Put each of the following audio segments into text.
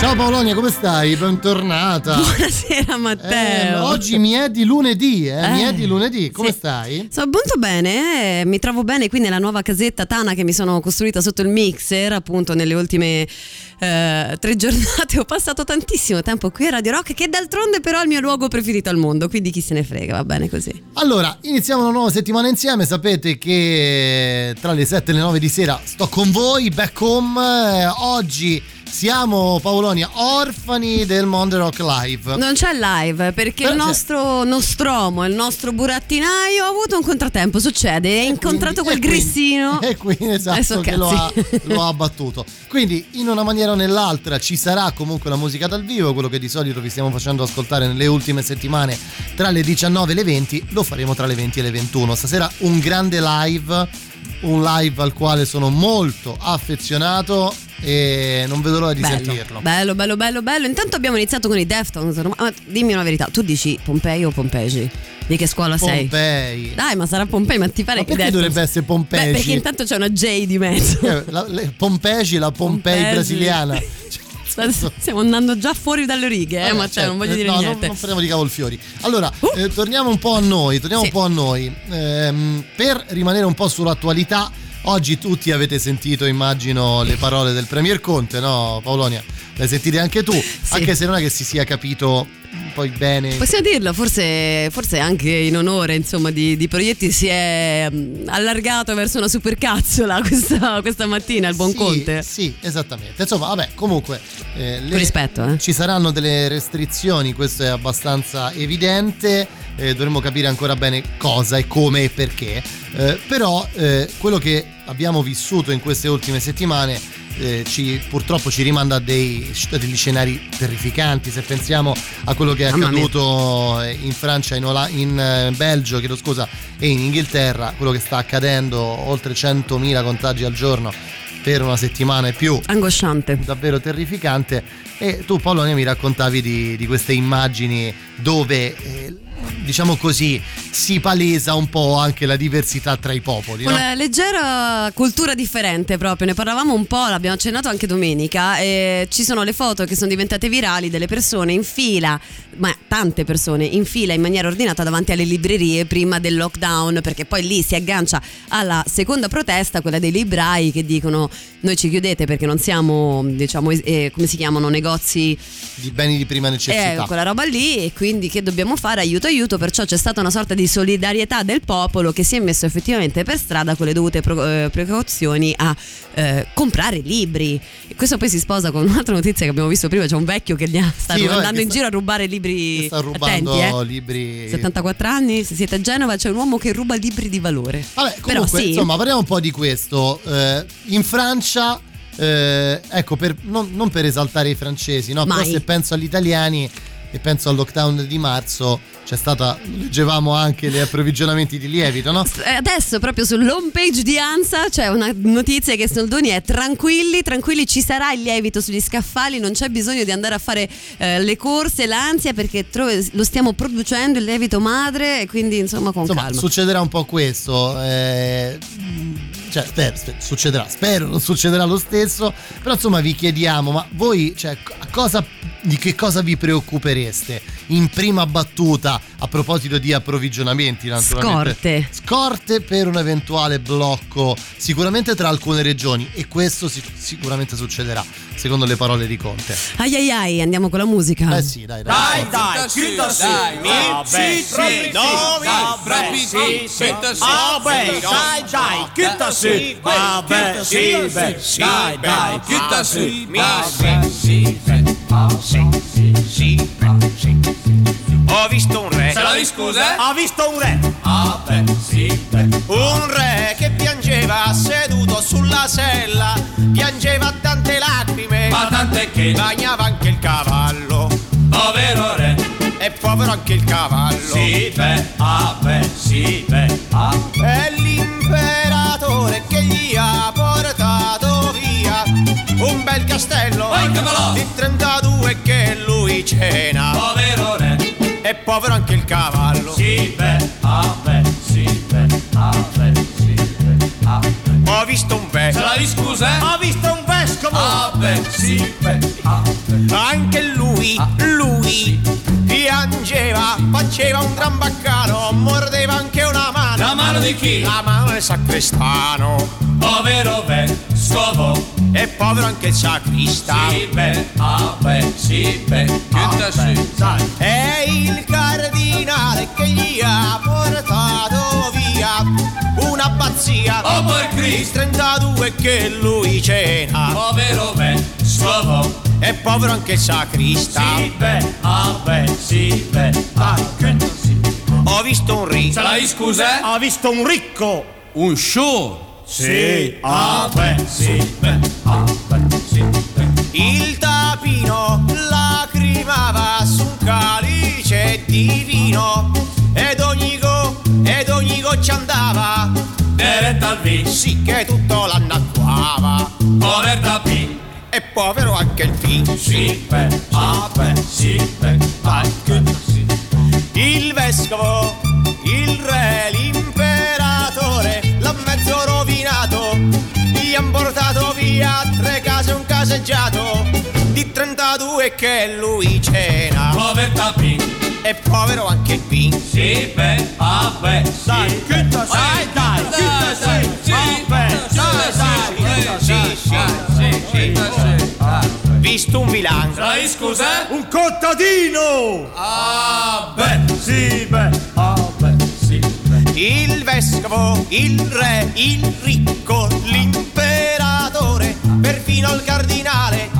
Ciao Paolonia, come stai? Bentornata. Buonasera Matteo. Eh, oggi mi è di lunedì, eh? mi è Eh, di lunedì. Come sì. stai? Sto molto bene, eh, mi trovo bene qui nella nuova casetta Tana che mi sono costruita sotto il mixer, appunto nelle ultime eh, tre giornate ho passato tantissimo tempo qui a Radio Rock che d'altronde però è il mio luogo preferito al mondo, quindi chi se ne frega, va bene così. Allora, iniziamo una nuova settimana insieme. Sapete che tra le 7 e le 9 di sera sto con voi, back home. Eh, Oggi siamo, Paolonia, orfani del Monde Rock Live. Non c'è live perché Però il c'è. nostro Nostromo, il nostro burattinaio ha avuto un contrattempo, succede, ha incontrato quel quindi- grissino. E quindi esatto che lo ha, lo ha abbattuto. Quindi in una maniera o nell'altra ci sarà comunque la musica dal vivo, quello che di solito vi stiamo facendo ascoltare nelle ultime settimane tra le 19 e le 20, lo faremo tra le 20 e le 21. Stasera un grande live, un live al quale sono molto affezionato e non vedo l'ora di Bello, sentirlo. bello, bello, bello, bello. Intanto abbiamo iniziato con i Deftones. Ma dimmi una verità, tu dici Pompei o Pompegi? Di che scuola sei? Pompei. Dai, ma sarà Pompei, ma ti pare Ma che perché Deftones- dovrebbe essere Pompei? Beh, perché intanto c'è una J di mezzo. Eh, la- le- Pompegi, la Pompei Pompegi. brasiliana. Stiamo andando già fuori dalle righe, eh, Vabbè, Matteo, certo, non voglio eh, dire no, non- niente. Non, parliamo di cavolfiori. Allora, eh, torniamo un po' a noi. Torniamo Sì. un po' a noi. Ehm, per rimanere un po' sull'attualità, oggi tutti avete sentito, immagino, le parole del Premier Conte, no, Paolonia? Le sentite anche tu, anche se non è che si sia capito poi bene. Possiamo dirlo, forse, forse anche in onore insomma, di, di proietti si è mm, allargato verso una supercazzola questa, questa mattina il buon Sì, Conte. Sì, esattamente. Insomma, vabbè, comunque eh, le- rispetto, eh. ci saranno delle restrizioni, questo è abbastanza evidente. eh, dovremmo capire ancora bene cosa e come e perché. Eh, però eh, quello che abbiamo vissuto in queste ultime settimane eh, ci- purtroppo ci rimanda a dei, a degli scenari terrificanti. Se pensiamo a quello che è accaduto eh, in Francia, in, Ola- in eh, Belgio, chiedo scusa, e in Inghilterra, quello che sta accadendo, oltre 100.000 contagi al giorno per una settimana e più Angosciante. davvero terrificante e tu Paolonia mi raccontavi di, di queste immagini dove eh, diciamo così si palesa un po' anche la diversità tra i popoli no? Una leggera cultura differente proprio, ne parlavamo un po', l'abbiamo accennato anche domenica, e ci sono le foto che sono diventate virali delle persone in fila, ma tante persone in fila in maniera ordinata davanti alle librerie prima del lockdown, perché poi lì si aggancia alla seconda protesta, quella dei librai che dicono noi ci chiudete perché non siamo, diciamo, eh, come si chiamano, negozi di beni di prima necessità eh, quella roba lì e quindi che dobbiamo fare? Aiuto aiuto, perciò c'è stata una sorta di solidarietà del popolo che si è messo effettivamente per strada con le dovute eh, precauzioni a eh, comprare libri. E questo poi si sposa con un'altra notizia che abbiamo visto prima, c'è un vecchio che sta Sì, andando in sta- giro a rubare libri. sta rubando Attenti, eh. libri 74 anni, se siete a Genova c'è un uomo che ruba libri di valore. Vabbè, Però comunque, sì, insomma, parliamo un po' di questo. Eh, in Francia, eh, ecco, per- non, non per esaltare i francesi, no? Però Mai. se penso agli italiani e penso al lockdown di marzo, c'è stata, leggevamo anche gli approvvigionamenti di lievito, no? Eh, Adesso proprio sull'home page di ANSA c'è una notizia che Soldoni è tranquilli, tranquilli ci sarà il lievito sugli scaffali, non c'è bisogno di andare a fare eh, le corse, l'ansia perché tro- lo stiamo producendo il lievito madre e quindi insomma con Insomma, calma. succederà un po' questo. eh, cioè, spero, sper- succederà, spero non succederà lo stesso. Però insomma vi chiediamo, ma voi cioè, cosa, di che cosa vi preoccupereste in prima battuta a proposito di approvvigionamenti? Naturalmente. Scorte. Scorte per un eventuale blocco, sicuramente tra alcune regioni, e questo si- sicuramente succederà, secondo le parole di Conte. Ai ai ai, andiamo con la musica. Eh sì, dai, dai. Dai, dai, chiuda sì, mi, sì, mi, sì, sì, sì, ah, beh, dai, dai, chiuda sì, vabbè, sì, sì, dai, chiuda sì, mi, sì, sì, sì, sì, sì. Ho visto un re. Se la scusa? Ho visto un re. Ah, beh, sì, beh. Un re che piangeva seduto sulla sella, piangeva tante lacrime, ma tante che bagnava anche il cavallo. Povero re. E povero anche il cavallo. Sì, beh, ah, beh, sì, beh, ah. E l'imperatore che gli ha portato via un bel castello di 32 che lui cena. Povero re. È povero anche il cavallo. Sì, beh, ah, beh, sì, beh, ah, beh, sì, beh, ah, beh. Ho visto un Se vescovo. la scusa, eh? Ho visto un vescovo. Ah, beh, sì, beh, ah, beh. Anche lui, lui piangeva, faceva un gran baccano, mordeva anche una mano. La mano di chi? La mano del sacrestano. Povero vescovo. È povero anche il sacrista. Sì, beh, ah, beh, sì, beh, ah, beh. Sai, È il cardinale che gli ha portato via un'abbazia. Oh, per Cristo. 32 che lui cena. Povero vescovo. È povero anche il sacrista. Sì, beh, ah, beh, sì, beh, ah, sì. Ho visto un ricco. Se scusa? Ho visto un ricco. Un show. Sì, ah, beh, sì, beh, ah, beh, sì, beh. Il tapino lacrimava su un calice di vino. Goccia andava. Diretta al viso. Sì che tutto l'annacquava. Povertà P. È povero anche il P. Sì, beh, ah, beh, sì, beh, beh, sì. Il vescovo, il re, l'imperatore, l'ha mezzo rovinato. Gli han portato via tre case e un caseggiato. Di 32 che lui cena. Povertà P. È povero anche il P. Sì, beh, ah, beh, sì. Dai, che ta- Dai, dai, che ta- dai, sì, ah, beh, sì, sì, sì, sì, sì, sì, sì. Visto un vilano. Se la scusa? Un contadino! Ah, beh, sì, beh, ah, sì, beh. Il vescovo, il re, il ricco, l'imperatore, perfino il cardinale,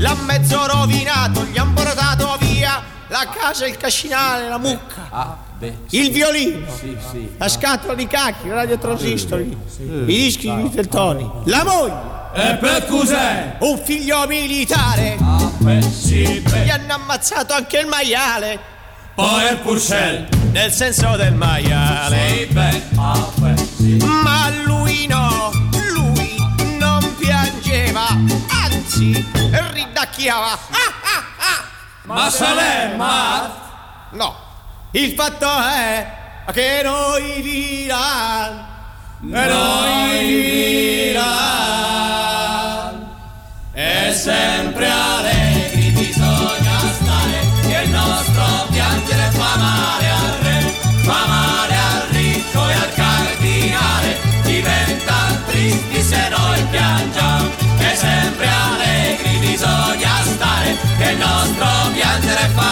l'ha mezzo rovinato, gli han portato via la casa, il cascinale, la mucca, Ah, beh, il violino, sì, sì. la scatola di cacchi, i radiotransistori, i dischi di Mitteltoni, la moglie, E per cos'è? un figlio militare, Ah, beh, sì, gli beh. hanno ammazzato anche il maiale, Poi il Purcell. nel senso del maiale. Sì, beh, ah, beh, sì. Ma lui no, anzi ridacchiava. Ah, ah, ah. Ma Salemma? No, il fatto è che noi Viran, noi Viran, E sempre allegri che il nostro piangere fa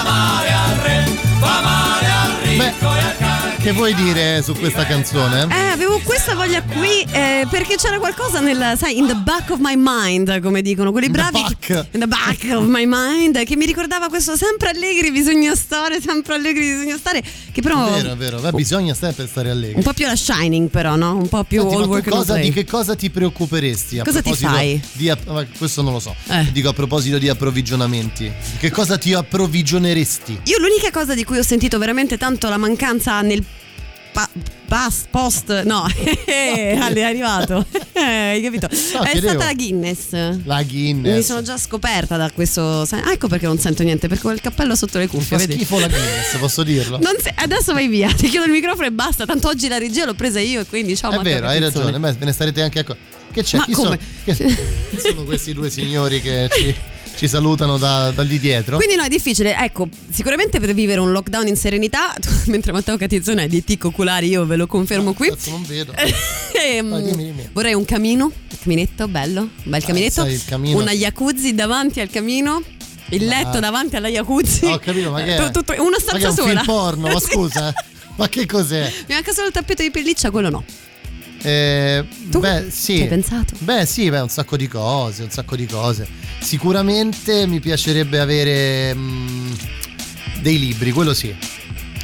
Che vuoi dire su questa canzone? Eh, avevo questa voglia qui eh, perché c'era qualcosa nel, sai, in the back of my mind, come dicono quelli the bravi. back. che- in the back of my mind, che mi ricordava questo sempre allegri bisogna stare, sempre allegri bisogna stare, che però Vero, vero. Beh, bisogna sempre stare allegri. un po' più la Shining però, no? Un po' più Senti, all work cosa- di che cosa ti preoccuperesti? A Cosa ti fai? di questo non lo so. Eh. Dico a proposito di approvvigionamenti. Che cosa ti approvvigioneresti? Io l'unica cosa di cui ho sentito veramente tanto la mancanza nel pa- pas- post, no, Ale è arrivato, Eh, hai capito? No, è chiedevo. stata la Guinness. La Guinness. Mi sono già scoperta da questo. Ah, ecco perché non sento niente, perché ho il cappello sotto le cuffie, Fa vedi? schifo la Guinness, posso dirlo? Se- adesso vai via, ti chiudo il microfono e basta. Tanto oggi la regia l'ho presa io e quindi ciao È Matteo vero, hai ragione. Beh, ve ne starete anche a co- Che c'è? Ma Chi come? Sono, che- sono questi due signori che ci, ci salutano da, lì dietro? Quindi no, è difficile. Ecco, sicuramente per vivere un lockdown in serenità, mentre Matteo Catizzone è di ticco oculari, io ve lo confermo qui. Cazzo, non vedo. Ehm, Vai, dimmi, dimmi. Vorrei un camino, un caminetto bello, un bel caminetto, sai, il camino- una jacuzzi davanti al camino. Il letto davanti alla jacuzzi. Ho capito, ma che è? Tu- tu- una Ma che è stanza un sola. film porno, ma scusa. eh. Ma che cos'è? Mi manca solo il tappeto di pelliccia, quello no. Eh, Tu beh, sì. ci hai pensato? Beh, sì, beh, un sacco di cose, un sacco di cose. Sicuramente mi piacerebbe avere mm, dei libri, quello sì.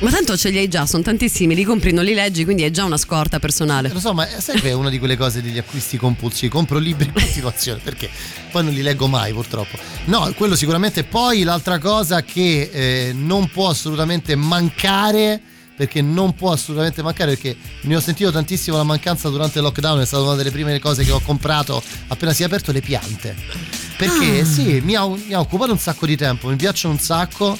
Ma tanto ce li hai già, sono tantissimi, li compri, non li leggi, quindi è già una scorta personale. Lo so, ma sai che è una di quelle cose degli acquisti compulsivi. Compro libri in continuazione perché poi non li leggo mai, purtroppo. No, quello sicuramente. Poi l'altra cosa che eh, non può assolutamente mancare. Perché non può assolutamente mancare, perché ne ho sentito tantissimo la mancanza durante il lockdown. È stata una delle prime cose che ho comprato appena si è aperto le piante. Perché Ah. sì, mi ha, mi ha occupato un sacco di tempo, mi piacciono un sacco.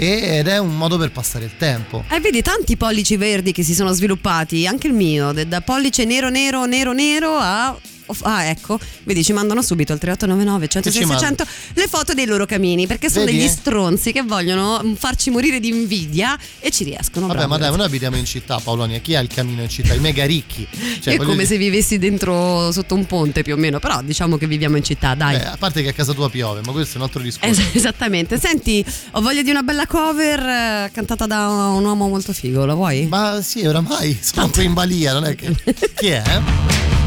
ed è un modo per passare il tempo. E vedi tanti pollici verdi che si sono sviluppati, anche il mio, da pollice nero nero nero nero a Ah, ecco, vedi, ci mandano subito al 3899 106 600 le foto dei loro camini perché sono Vedi? degli stronzi che vogliono mm, farci morire di invidia e ci riescono. Vabbè, bravo, ma dai, noi abitiamo in città, Paolonia. Chi ha il camino in città? I mega ricchi. Cioè, è come dire- se vivessi dentro sotto un ponte più o meno, però diciamo che viviamo in città, dai. Beh, a parte che a casa tua piove, ma questo è un altro discorso. Es- esattamente. Senti, ho voglia di una bella cover eh, cantata da un uomo molto figo, la vuoi? Ma sì, oramai sono qui in balia, non è che. Chi è?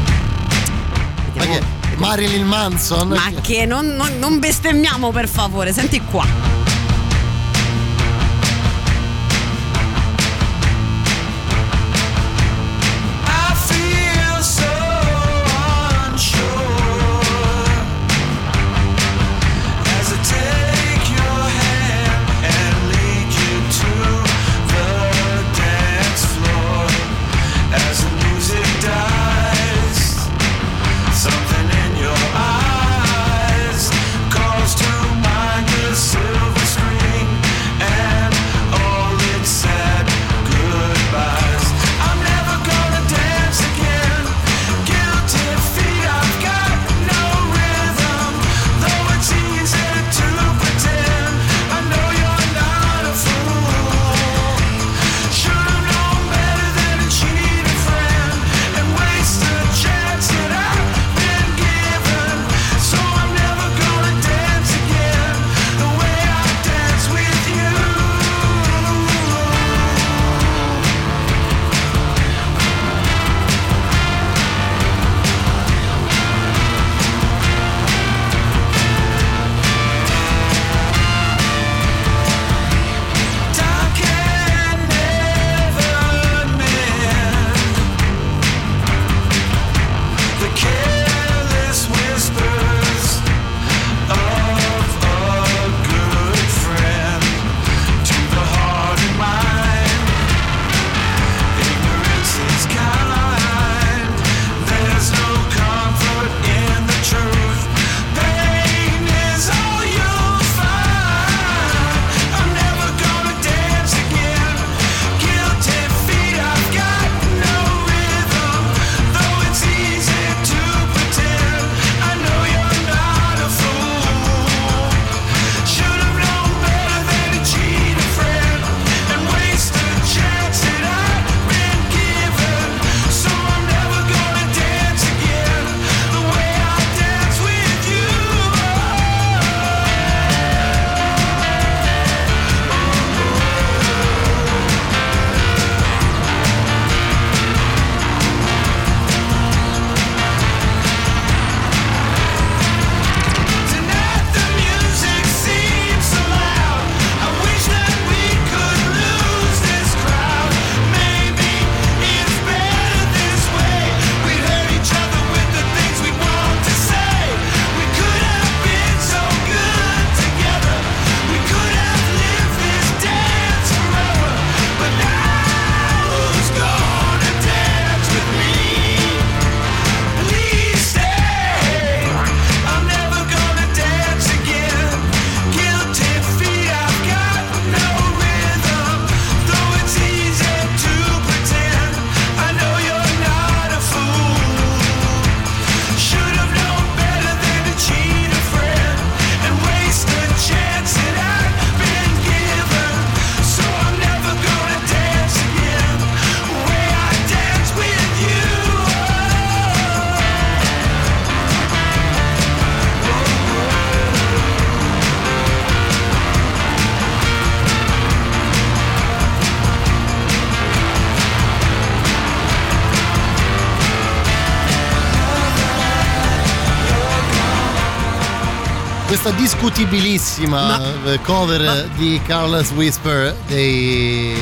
Ma che? Marilyn Manson? Ma che non, non- non bestemmiamo per favore, senti qua. Questa discutibilissima eh, cover di Carlos Whisper dei.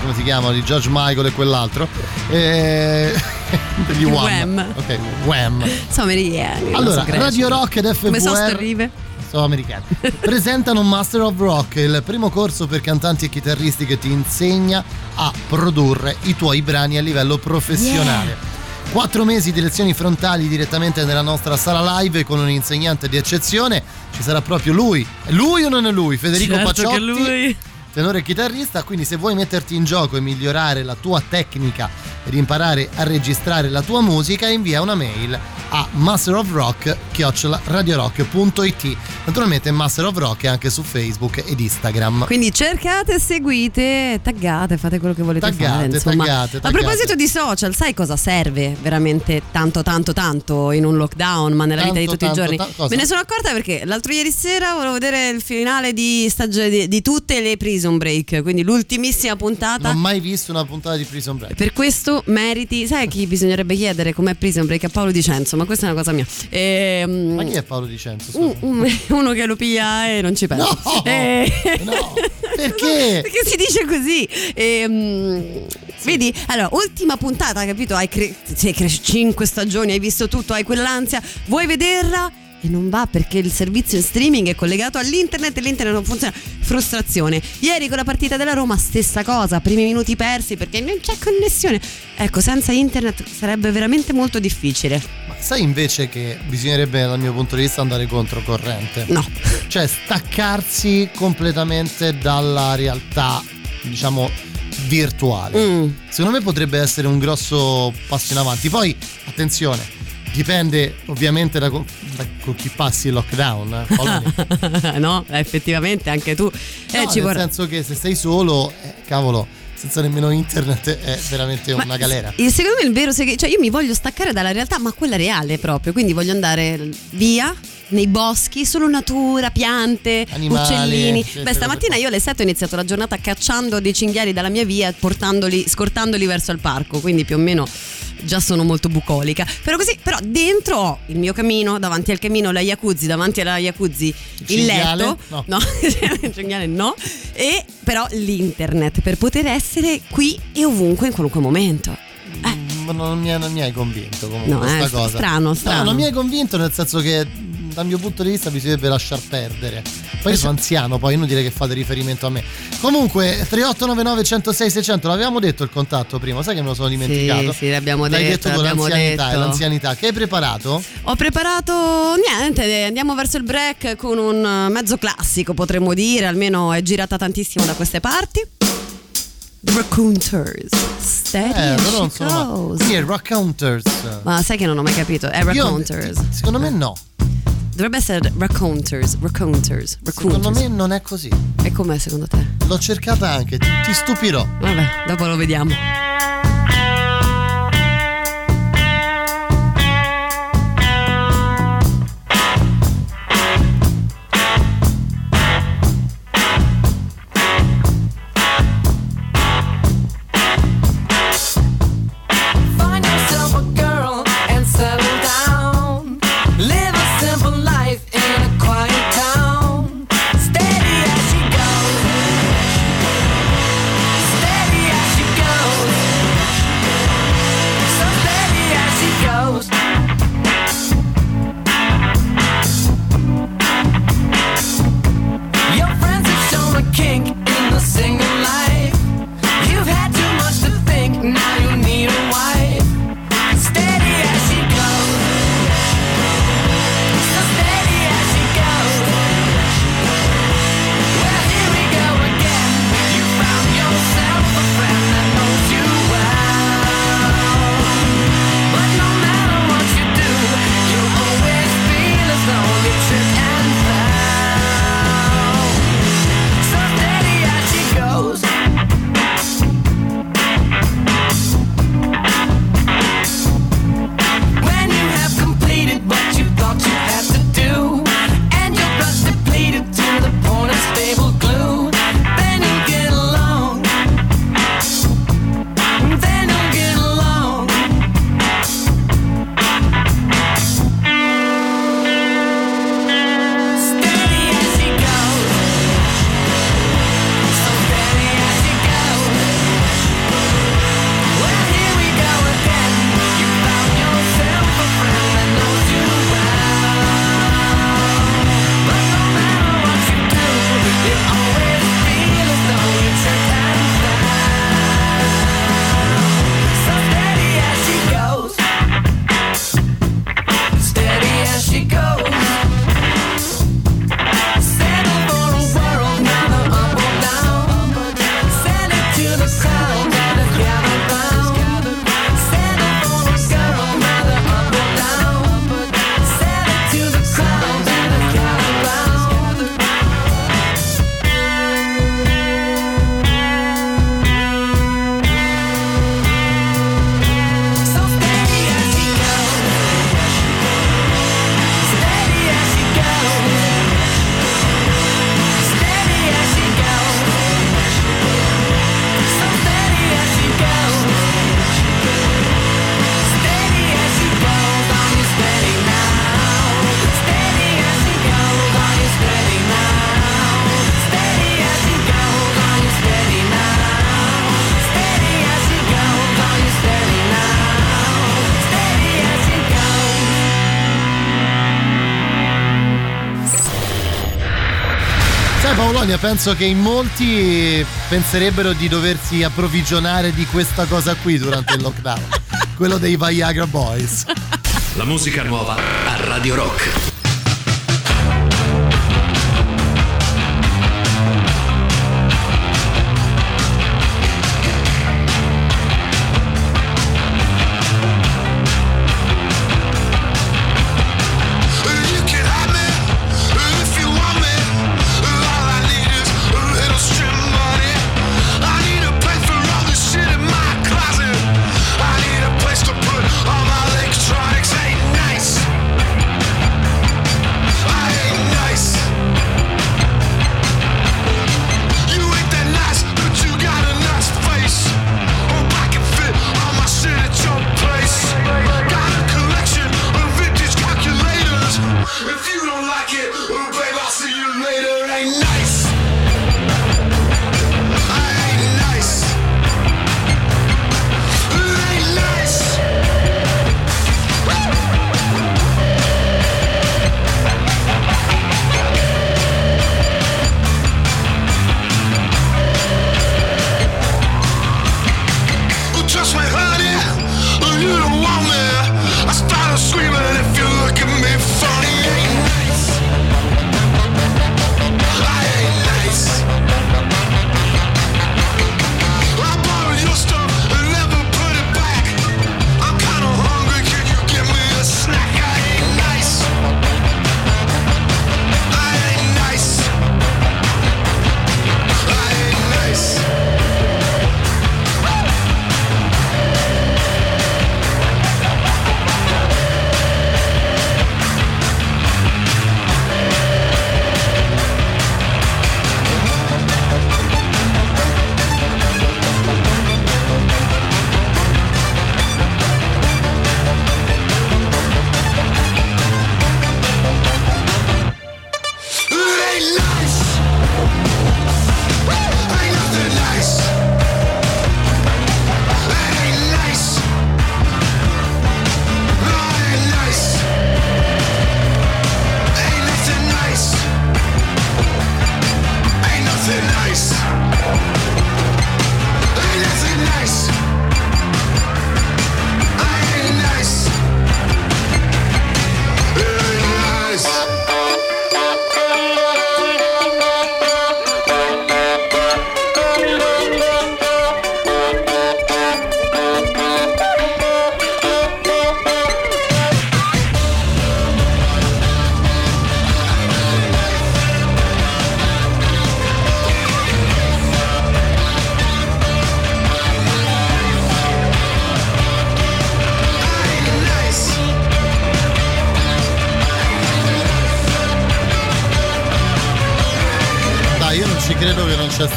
come si chiamano? Di George Michael e quell'altro. Eh, degli Wham. Wham. Ok, Wham. Sono americani. Allora, so. Radio Rock ed Come so ste FVR rive? sono americani. Presentano Master of Rock, il primo corso per cantanti e chitarristi che ti insegna a produrre i tuoi brani a livello professionale. Quattro mesi di lezioni frontali direttamente nella nostra sala live con un insegnante di eccezione. Ci sarà proprio lui. È lui o non è lui? Federico Certo Paciotti. che lui. tenore chitarrista, quindi se vuoi metterti in gioco e migliorare la tua tecnica ed imparare a registrare la tua musica, invia una mail a masterofrock@radiorock.it. Naturalmente Master of Rock è anche su Facebook ed Instagram. Quindi cercate, seguite, taggate, fate quello che volete Taggate, fare. Insomma. taggate, A taggate. proposito di social, sai cosa serve veramente tanto, tanto, tanto in un lockdown, ma nella vita di Tanto, tutti tanto, i giorni? cosa? Me ne sono accorta perché l'altro ieri sera volevo vedere il finale di, stagio- di, di tutte le Prison Break, quindi l'ultimissima puntata. Non ho mai visto una puntata di Prison Break. Per questo meriti, sai chi bisognerebbe chiedere com'è Prison Break? A Paolo Dicenzo, ma questa è una cosa mia. Ehm, Ma chi è Paolo Dicenzo? un- un- uno che lo piglia e non ci pensa. No! Eh, No! Perché? Perché si dice così. Ehm, Vedi? Allora, ultima puntata, capito? Hai cre- sei cres- cinque stagioni, hai visto tutto, hai quell'ansia, vuoi vederla? E non va perché il servizio in streaming è collegato all'internet e l'internet non funziona. Frustrazione. Ieri con la partita della Roma, stessa cosa, primi minuti persi perché non c'è connessione. Ecco, senza internet sarebbe veramente molto difficile. Ma sai invece che bisognerebbe, dal mio punto di vista, andare controcorrente? No. Cioè staccarsi completamente dalla realtà, diciamo, virtuale. Mm. Secondo me potrebbe essere un grosso passo in avanti. Poi, attenzione, dipende ovviamente da, co- da con chi passi il lockdown. eh. No, effettivamente anche tu. Eh, No, ci nel vorrà- senso che se sei solo, eh, cavolo, senza nemmeno internet è veramente Ma una galera. Secondo me il vero segreto, cioè io mi voglio staccare dalla realtà, ma quella reale proprio, quindi voglio andare via nei boschi, solo natura, piante, Animali, uccellini. sì, Beh, stamattina io alle 7 ho iniziato la giornata cacciando dei cinghiali dalla mia via, portandoli, scortandoli verso il parco, quindi più o meno già sono molto bucolica. Però così, però dentro ho il mio camino, davanti al camino la jacuzzi, davanti alla jacuzzi il cinghiale? letto. No. no, il cinghiale no. E però l'internet per poter essere qui e ovunque in qualunque momento. Eh. Mm, Non mi, non mi hai convinto comunque No, questa eh, cosa. strano, strano. No, non mi hai convinto nel senso che dal mio punto di vista bisognerebbe lasciar perdere. Poi io sono anziano, poi inutile che fate riferimento a me. Comunque 3899 106 600, l'avevamo detto il contatto prima, sai che me lo sono dimenticato. Sì, sì, l'abbiamo L'hai detto, detto con l'anzianità, detto. l'anzianità. Che hai preparato? Ho preparato niente, andiamo verso il break con un eh, mezzo classico, potremmo dire, almeno è girata tantissimo da queste parti. The Raccooners. Steady Eh, però non sono ma- goes. Sì, è Rock Counters. Ma sai che non ho mai capito, è Io- Raccooners. secondo me no. Dovrebbe essere Raccooners, Raccooners, Secondo Raccooners. me non è così. E com'è secondo te? L'ho cercata anche, ti, ti stupirò. Vabbè, dopo lo vediamo. Paolonia, penso che in molti penserebbero di doversi approvvigionare di questa cosa qui durante il lockdown. Quello dei Viagra Boys. La musica nuova a Radio Rock.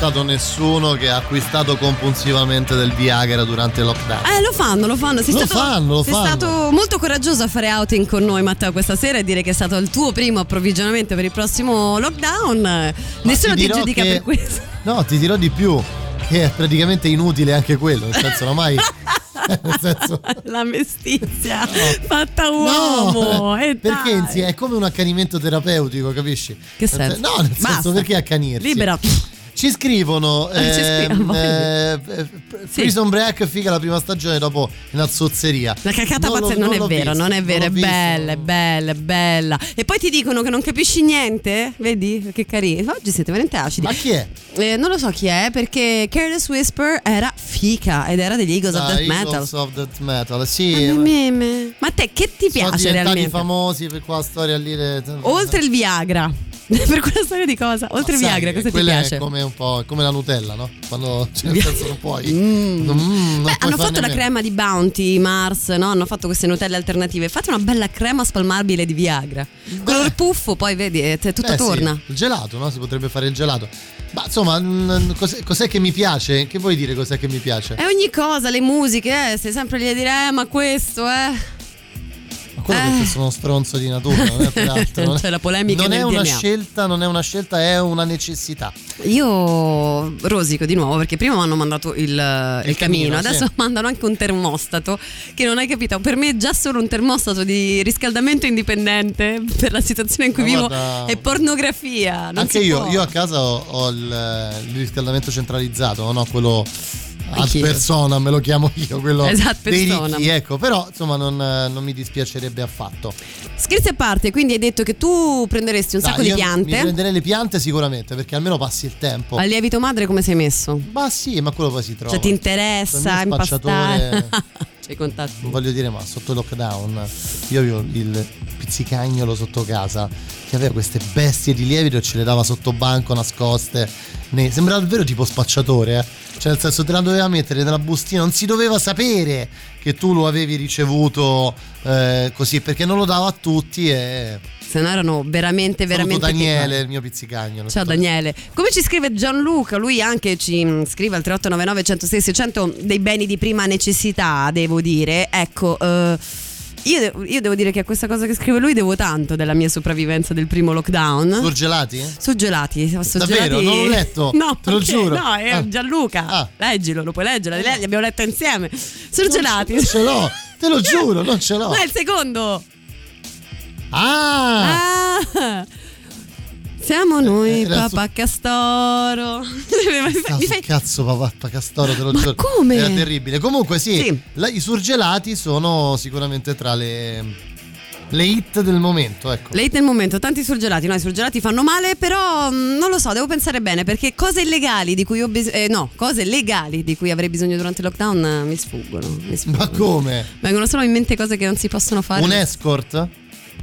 Stato nessuno che ha acquistato compulsivamente del Viagra durante il lockdown. Eh, lo fanno, lo fanno. Sei Lo stato, fanno, lo sei fanno. stato molto coraggioso a fare outing con noi, Matteo, questa sera e dire che è stato il tuo primo approvvigionamento per il prossimo lockdown. Nessuno ti, dirò giudica che- per questo. No, ti dirò di più, che è praticamente inutile anche quello, nel senso oramai... nel senso... La mestizia fatta uomo. e perché dai. insieme è come un accanimento terapeutico, capisci? Che senso? sen- No, nel senso Basta. perché accanirsi? Libera. Ci scrivono Eh, ci ehm, scrivono. eh, eh, Sì. Prison Break figa la prima stagione dopo una zozzeria. La cacata Non pazza non, non è vero, visto, non è vero, è bella, è bella, è bella. E poi ti dicono che non capisci niente? Vedi? Che carino. Oggi siete veramente acidi. Ma chi è? Eh, non lo so chi è, perché Careless Whisper era fica ed era degli Eagles of Ah, Death Metal. Eagles of Death Metal, sì. ma- me- me. Ma a te che ti sono piace realmente? famosi per quella storia lì. Oltre il Viagra. per quella storia di cosa? Oltre Sai Viagra, cosa ti piace? È come un po' come la Nutella, no? Quando cioè, nel senso non puoi. Mm. Mm, non Beh, puoi hanno fatto la meno. crema di Bounty, Mars, no? Hanno fatto queste Nutelle alternative. Fate una bella crema spalmabile di Viagra. Color puffo, poi vedi, eh, tutto Beh, sì, torna. il gelato, no? Si potrebbe fare il gelato. Ma insomma, mm, cos'è, cos'è che mi piace? Che vuoi dire cos'è che mi piace? E ogni cosa, le musiche, eh, stai sempre lì a dire, eh, ma questo, eh. Solo Eh. perché sono stronzo di natura, non è per altro. non è- C'è la polemica non è una DNA. scelta, non è una scelta, è una necessità. Io rosico di nuovo perché prima mi hanno mandato il, il camino, camino, adesso sì. mandano anche un termostato che non hai capito. Per me già solo un termostato di riscaldamento indipendente per la situazione in cui Ma vivo guarda- è pornografia. Anche io, può. io a casa ho, ho il, il riscaldamento centralizzato, non ho quello ad persona, me lo chiamo io, quello Esatto, dei ricchi, ecco, però insomma non, non mi dispiacerebbe affatto. Scherzi a parte, quindi hai detto che tu prenderesti un Dai, sacco di piante. prenderei le piante sicuramente, perché almeno passi il tempo. Al lievito madre come sei messo? Ma sì, ma quello poi si trova. Cioè ti interessa impastare? C'hai contatti. Voglio dire, ma sotto lockdown io avevo il pizzicagnolo sotto casa che aveva queste bestie di lievito e ce le dava sotto banco nascoste. Ne- Sembrava davvero tipo spacciatore, eh. Cioè, nel senso, te la doveva mettere nella bustina, non si doveva sapere che tu lo avevi ricevuto eh, così, perché non lo dava a tutti e. No erano veramente, Saluto veramente Daniele, piccoli. il mio pizzicagnolo. Ciao Daniele. Come ci scrive Gianluca? Lui anche ci mm, scrive al 3899 106 600 dei beni di prima necessità, devo dire. Ecco, eh, io, io devo dire che a questa cosa che scrive lui devo tanto della mia sopravvivenza del primo lockdown. Surgelati? Surgelati, surgelati. Davvero? Non l'ho letto, No, te lo perché? giuro. No, è Ah. Gianluca. Ah. Leggilo, lo puoi leggere. Le- Li abbiamo letto insieme. Surgelati. Non ce l'ho, te lo giuro, non ce l'ho. Ma è il secondo. Ah! Ah. Siamo noi, Eh, papà Castoro. Mi Sta fai- cazzo papà Castoro te lo Ma giuro. come? Era terribile. Comunque sì, Sì. la- i surgelati sono sicuramente tra le, le hit del momento, ecco. Late nel momento, tanti surgelati, no, i surgelati fanno male, però mh, non lo so, devo pensare bene perché cose illegali di cui ho bisogno, eh, no, cose legali di cui avrei bisogno durante il lockdown eh, mi sfuggono, mi sfuggono. Ma come? Vengono solo in mente cose che non si possono fare. Un escort?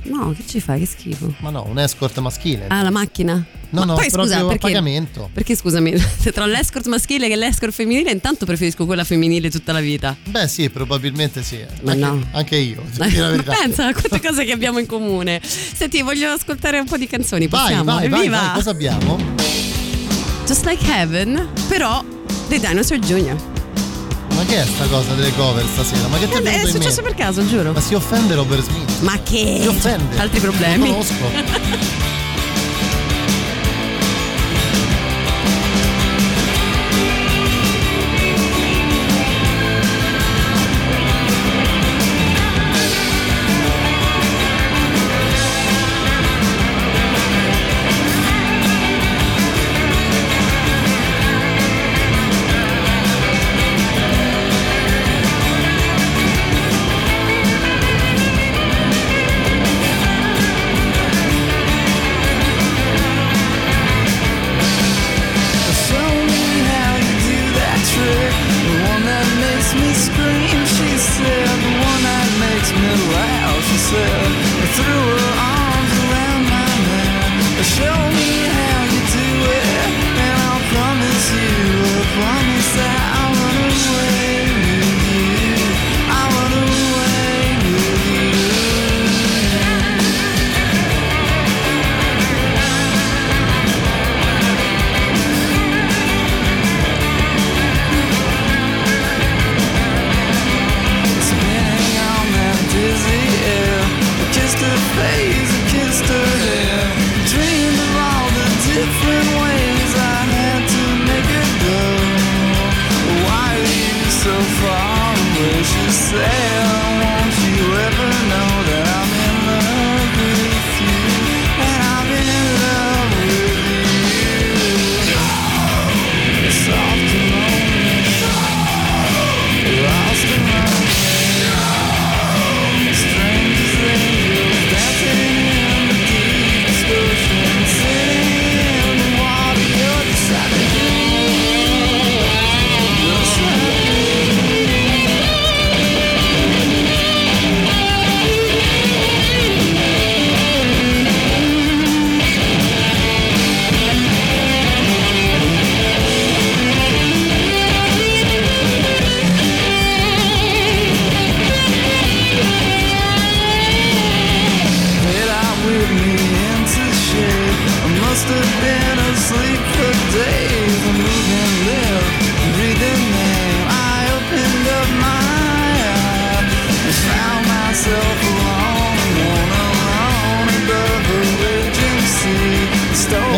No, che ci fai? Che schifo. Ma no, un escort maschile. Ah, la macchina? no, Ma no, poi proprio scusa, a perché, pagamento. perché scusami, tra l'escort maschile che l'escort femminile, intanto preferisco quella femminile tutta la vita. Beh, sì, probabilmente sì. Ma anche, no. anche io, pensa a quante cose che abbiamo in comune. Senti, voglio ascoltare un po' di canzoni. Vai, Possiamo? vai, vai, vai, cosa abbiamo? Just Like Heaven, però dei Dinosaur Jr. Ma che è sta cosa delle cover stasera? Ma che ti è È venuto in successo per caso, giuro. Ma si offende Robert Smith? Ma che? Si offende. Altri Lo problemi? conosco. must have been asleep for days.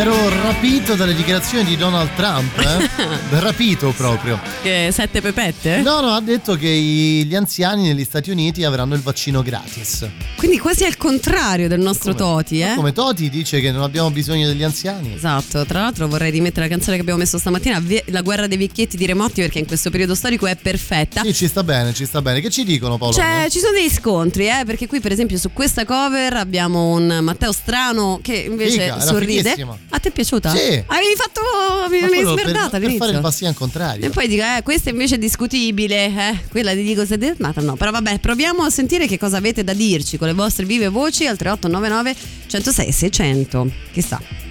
Rapito dalle dichiarazioni di Donald Trump, eh? rapito proprio. Che sette pepette? No, no, ha detto che gli anziani negli Stati Uniti avranno il vaccino gratis. Quindi quasi al contrario del nostro Toti, eh? Come Toti dice che non abbiamo bisogno degli anziani. Esatto, tra l'altro vorrei rimettere la canzone che abbiamo messo stamattina, La guerra dei vecchietti di Remotti, perché in questo periodo storico è perfetta. Sì, ci sta bene, ci sta bene. Che ci dicono Paolo? Cioè, ci sono degli scontri, eh, perché qui per esempio su questa cover abbiamo un Matteo Strano che invece era sorride. fighissima. A te è piaciuta? Sì. Avevi fatto. mi per- smerdata per, all'inizio. fare il passivo contrario. E poi dico, eh, questa invece è discutibile, eh. Quella ti dico se è armata, no. Però vabbè, proviamo a sentire che cosa avete da dirci con le vostre vive voci al 3899 106 600. Chissà.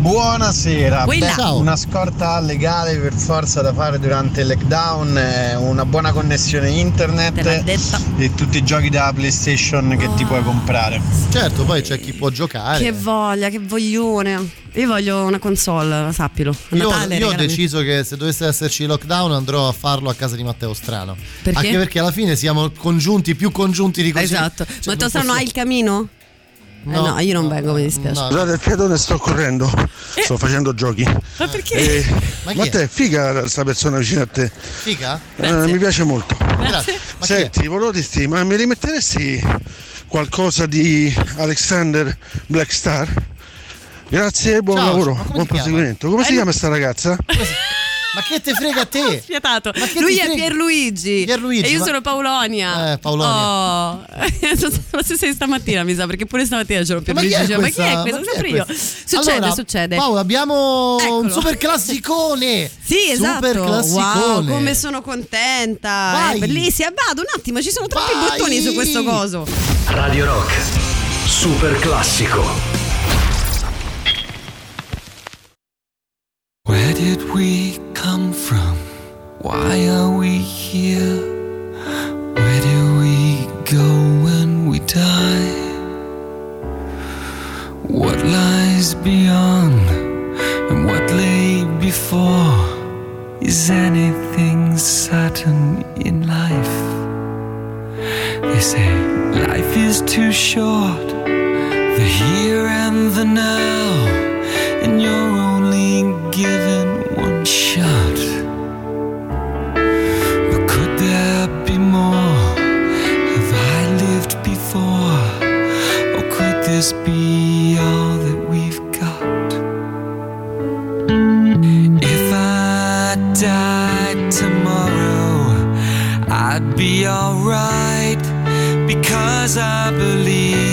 Buonasera, Quella. Beh, Ciao. una scorta legale per forza da fare durante il lockdown, eh, una buona connessione internet e tutti i giochi della PlayStation che ti puoi comprare. Certo, poi c'è chi può giocare. Che voglia, che voglione. Io voglio una console, sappilo. A Io, Natale, io ho deciso che se dovesse esserci lockdown andrò a farlo a casa di Matteo Strano. Perché? Anche perché alla fine siamo congiunti, più congiunti di così. Esatto. Cioè, Ma non tu Strano posso- hai il camino? Eh no, io non vengo, mi dispiace. no. Scusate il fiatone, sto correndo, sto facendo giochi. Ma perché? E- Ma ma è? te, figa questa persona vicino a te, Figa? Eh, mi piace molto. Grazie. Senti, volevo dirti, ma mi rimetteresti qualcosa di Alexander Blackstar? Grazie buon Ciao, lavoro, buon proseguimento. Come si Eh, chiama sta ragazza? Ma che te frega a te? Spietato. Ma che Lui è? Pierluigi. Pierluigi, E io ma- sono Paolonia. Eh, Paolonia. Oh. sono la stessa stamattina, mi sa, perché pure stamattina c'ero Ma chi Pierluigi. è Ma chi è questa? questo? Ma chi è Sempre io. questa? Succede, Allora, succede. Paolo, abbiamo un Eccolo. super classicone. Sì, esatto. Super classicone. Wow, come sono contenta. Vai. È bellissima. Vado un attimo, ci sono troppi Vai. bottoni su questo coso. Radio Rock. Super classico. Where did we come from? Why are we here? Where do we go when we die? What lies beyond and what lay before? Is anything certain in life? They say life is too short, the here and the now, and you're tomorrow, I'd be alright because I believe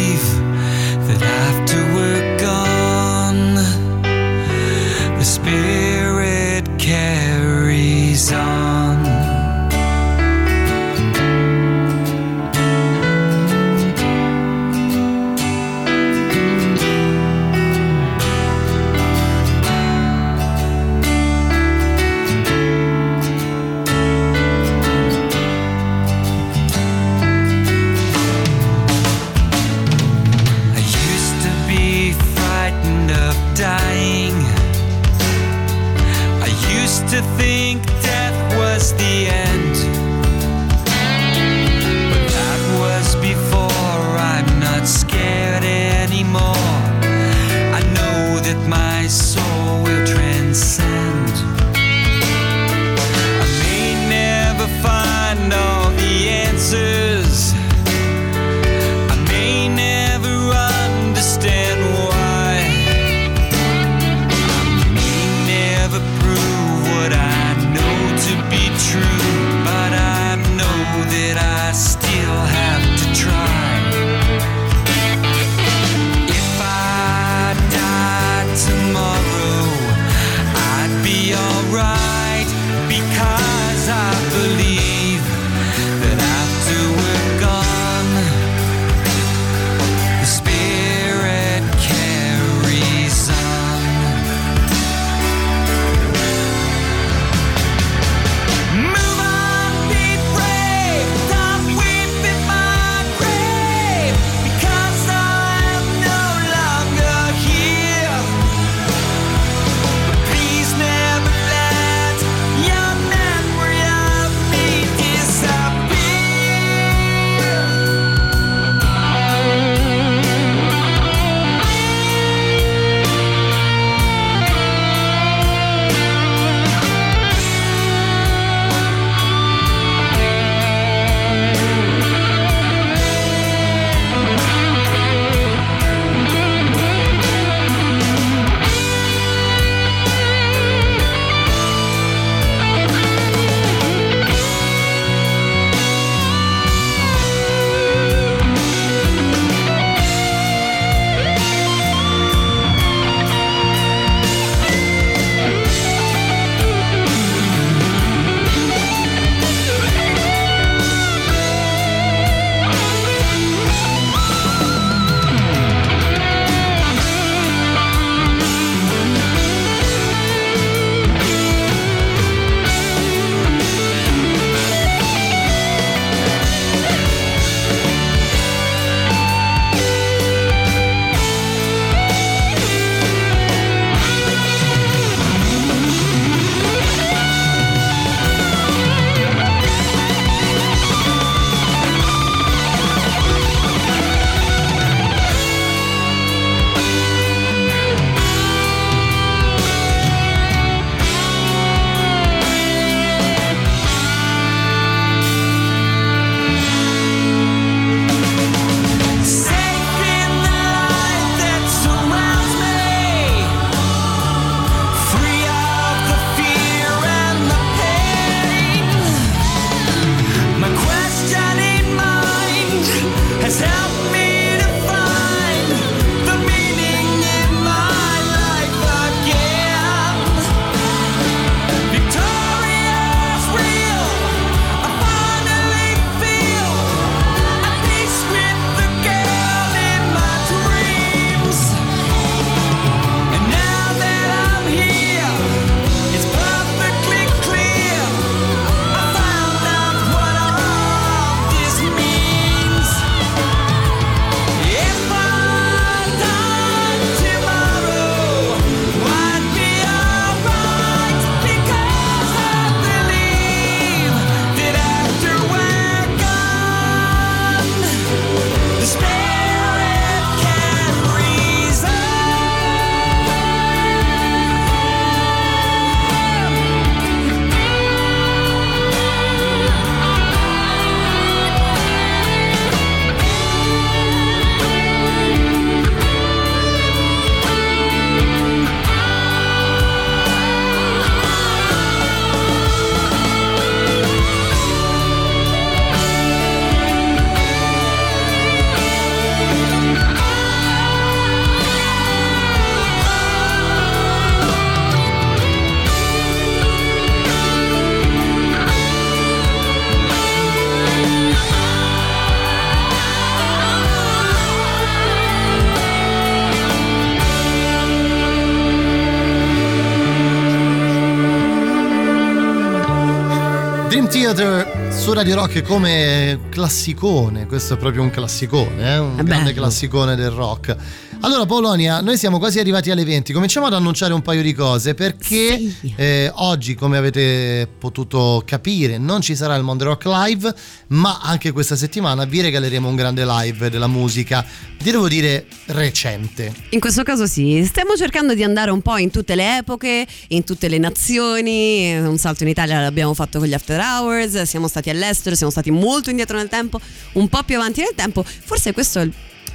Radio Rock come classicone, questo è proprio un classicone, eh? un È grande classicone del rock. Allora Polonia, noi siamo quasi arrivati alle 20, cominciamo ad annunciare un paio di cose perché Sì. eh, oggi come avete potuto capire non ci sarà il Mondo Rock Live, ma anche questa settimana vi regaleremo un grande live della musica, devo dire recente. In questo caso sì, stiamo cercando di andare un po' in tutte le epoche, in tutte le nazioni, un salto in Italia l'abbiamo fatto con gli After Hours, siamo stati all'estero, siamo stati molto indietro nel tempo, un po' più avanti nel tempo, forse questo è il...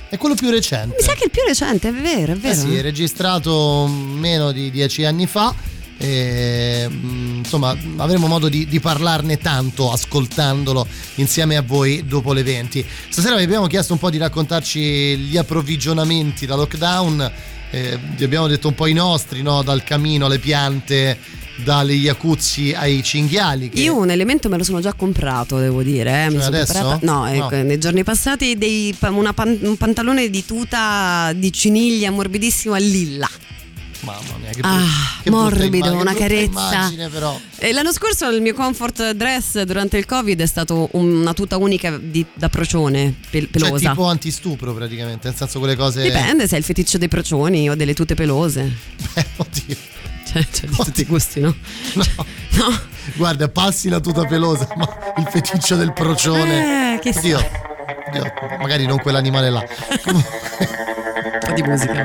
È quello più recente. Mi sa che è il più recente, è vero, è Eh vero. sì, è registrato meno di dieci anni fa. E, mm, insomma, avremo modo di, di parlarne tanto ascoltandolo insieme a voi dopo le 20. Stasera vi abbiamo chiesto un po' di raccontarci gli approvvigionamenti da lockdown. eh, vi abbiamo detto un po' i nostri, no? dal camino alle piante, dalle Iacuzzi ai cinghiali. che- Io un elemento me lo sono già comprato, devo dire. eh. Cioè adesso? preparata- No, No. ecco, nei giorni passati dei- pan- un pantalone di tuta di ciniglia morbidissimo a lilla. Mamma mia, che, Ah, che morbido, immagine, una carezza. immagine, però. E l'anno scorso il mio comfort dress durante il Covid è stato una tuta unica di- da procione pel- Cioè, pelosa. tipo antistupro praticamente, nel senso quelle cose. Dipende se è il feticcio dei procioni o delle tute pelose. Eh, oddio. Cioè, c'è di tutti i gusti, no? No. No. Guarda, passi la tuta pelosa, ma il feticcio del procione. Eh, che Oddio. Oddio, magari non quell'animale là. Un po' di musica,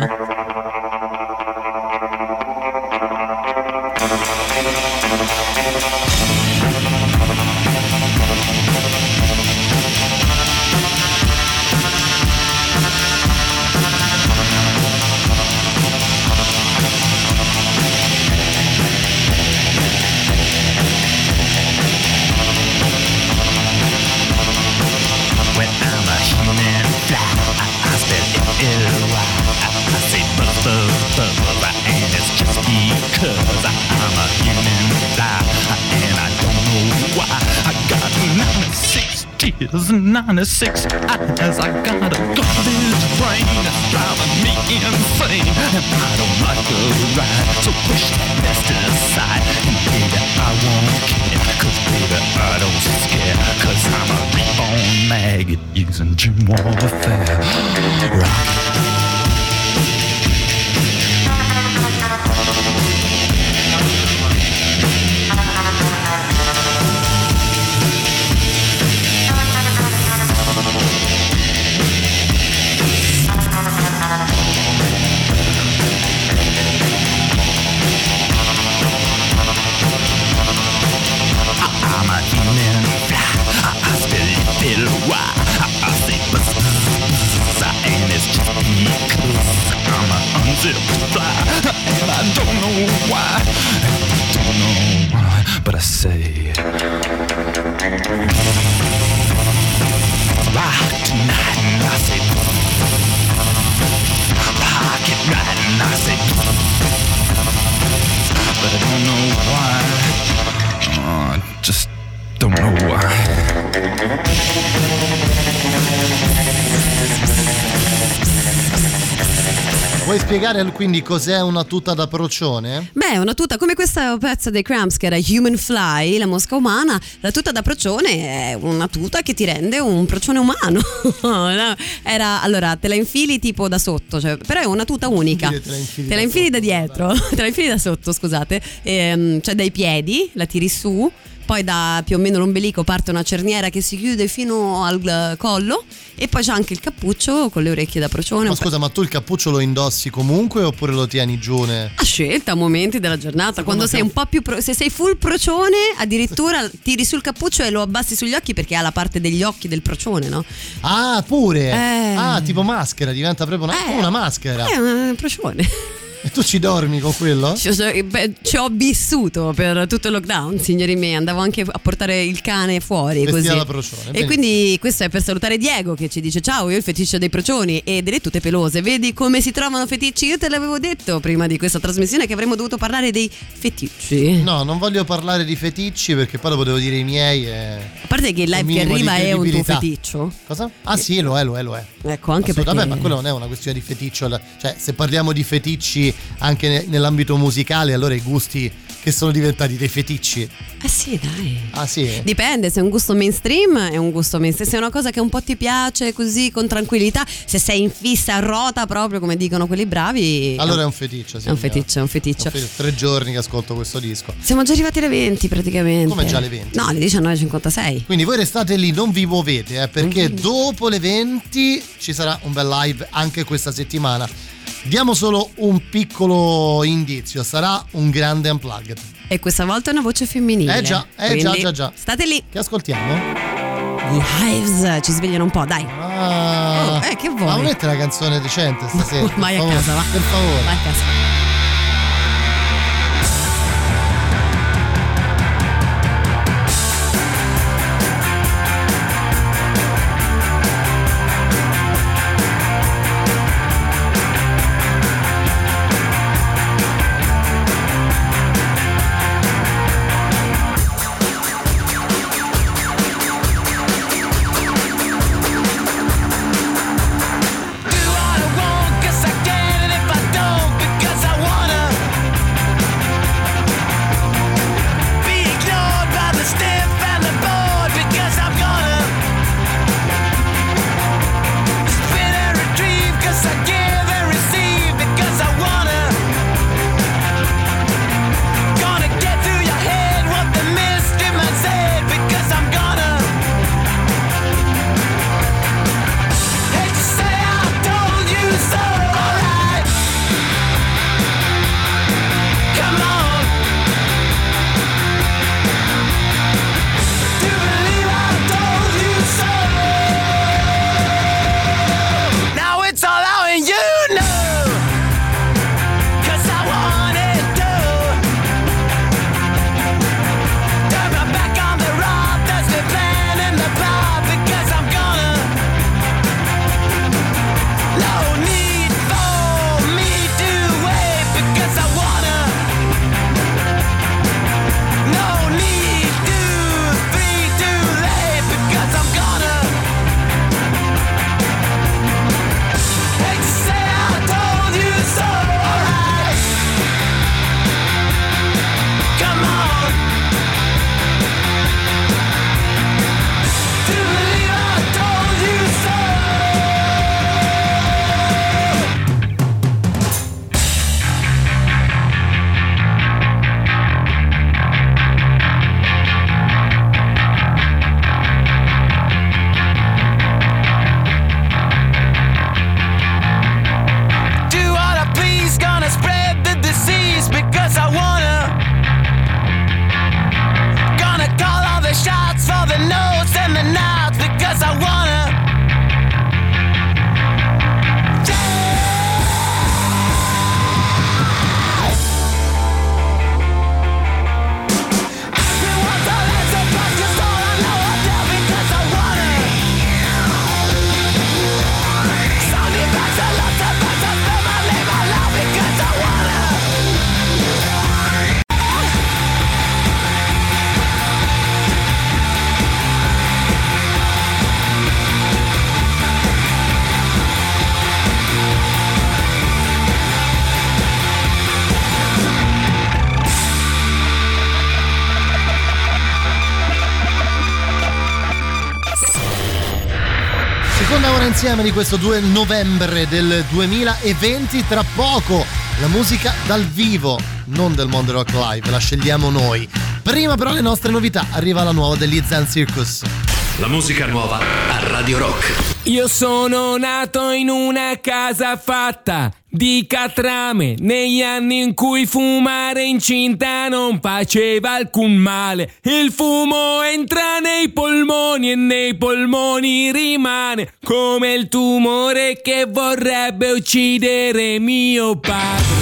96 tears and 96 eyes. I got a garbage brain that's driving me insane, and I don't like the ride. So push that mess aside, and baby, I won't care, cause baby, I don't scare, cause I'm a reborn maggot using gym warfare. Rock. Fly, I don't know why. I don't know why, but I say. Rock tonight, and I say. Right, and I say. But I don't know why. Vuoi spiegare quindi cos'è una tuta da procione? Beh, una tuta come questo pezzo dei Cramps che era Human Fly, la mosca umana. La tuta da procione è una tuta che ti rende un procione umano. No, era, allora, te la infili tipo da sotto, cioè, però è una tuta unica. Te la infili Te la da infili da sotto, dietro, te la infili da sotto, scusate. Ehm, cioè dai piedi, la tiri su. Poi da più o meno l'ombelico parte una cerniera che si chiude fino al eh, collo e poi c'è anche il cappuccio con le orecchie da procione. Ma scusa, ma tu il cappuccio lo indossi comunque oppure lo tieni giù? ne- a scelta a momenti della giornata quando sei un po' più pro- se sei full procione addirittura tiri sul cappuccio e lo abbassi sugli occhi perché ha la parte degli occhi del procione no? Ah, pure! Eh. Ah, tipo maschera, diventa proprio una, Eh. una maschera. è un procione E tu ci dormi con quello? ci ho, beh, ci ho vissuto per tutto il lockdown signori miei andavo anche a portare il cane fuori così e benissimo. quindi questo è per salutare Diego che ci dice ciao io il feticcio dei procioni e delle tute pelose vedi come si trovano feticci io te l'avevo detto prima di questa trasmissione che avremmo dovuto parlare dei feticci No, non voglio parlare di feticci perché poi dopo devo dire i miei. E... A parte che il live che arriva è un tuo feticcio. Cosa? Ah sì, lo è, lo è, lo è. Ecco, anche perché ma quello non è una questione di feticcio. Cioè, se parliamo di feticci anche ne- nell'ambito musicale, allora i gusti che sono diventati dei feticci. Eh sì, dai. Ah sì? Dipende, se è un gusto mainstream è un gusto mainstream, se è una cosa che un po' ti piace così con tranquillità, se sei in fissa rota proprio come dicono quelli bravi. Allora è un feticcio, sì. È un feticcio, è un feticcio. È un feticcio. Tre giorni che ascolto questo disco. Siamo già arrivati alle 20 praticamente. Come già alle 20? No, alle 19.56. Quindi voi restate lì, non vi muovete, eh, perché Mhm. dopo le 20 ci sarà un bel live anche questa settimana. Diamo solo un piccolo indizio, sarà un grande unplugged. E questa volta è una voce femminile. Eh già, eh già, già, già. State lì. Che ascoltiamo? Lives, ci svegliano un po', dai. Ah, Oh, eh, che vuoi? Ma non mette una canzone decente stasera. Vai a casa, va. Per favore. Vai a casa. Insieme di questo 2 novembre del 2020, tra poco la musica dal vivo, non del Mondo Rock Live, la scegliamo noi. Prima però le nostre novità, arriva la nuova degli Zen Circus. La musica nuova Radio Rock. Io sono nato in una casa fatta di catrame negli anni in cui fumare incinta non faceva alcun male. Il fumo entra nei polmoni e nei polmoni rimane come il tumore che vorrebbe uccidere mio padre.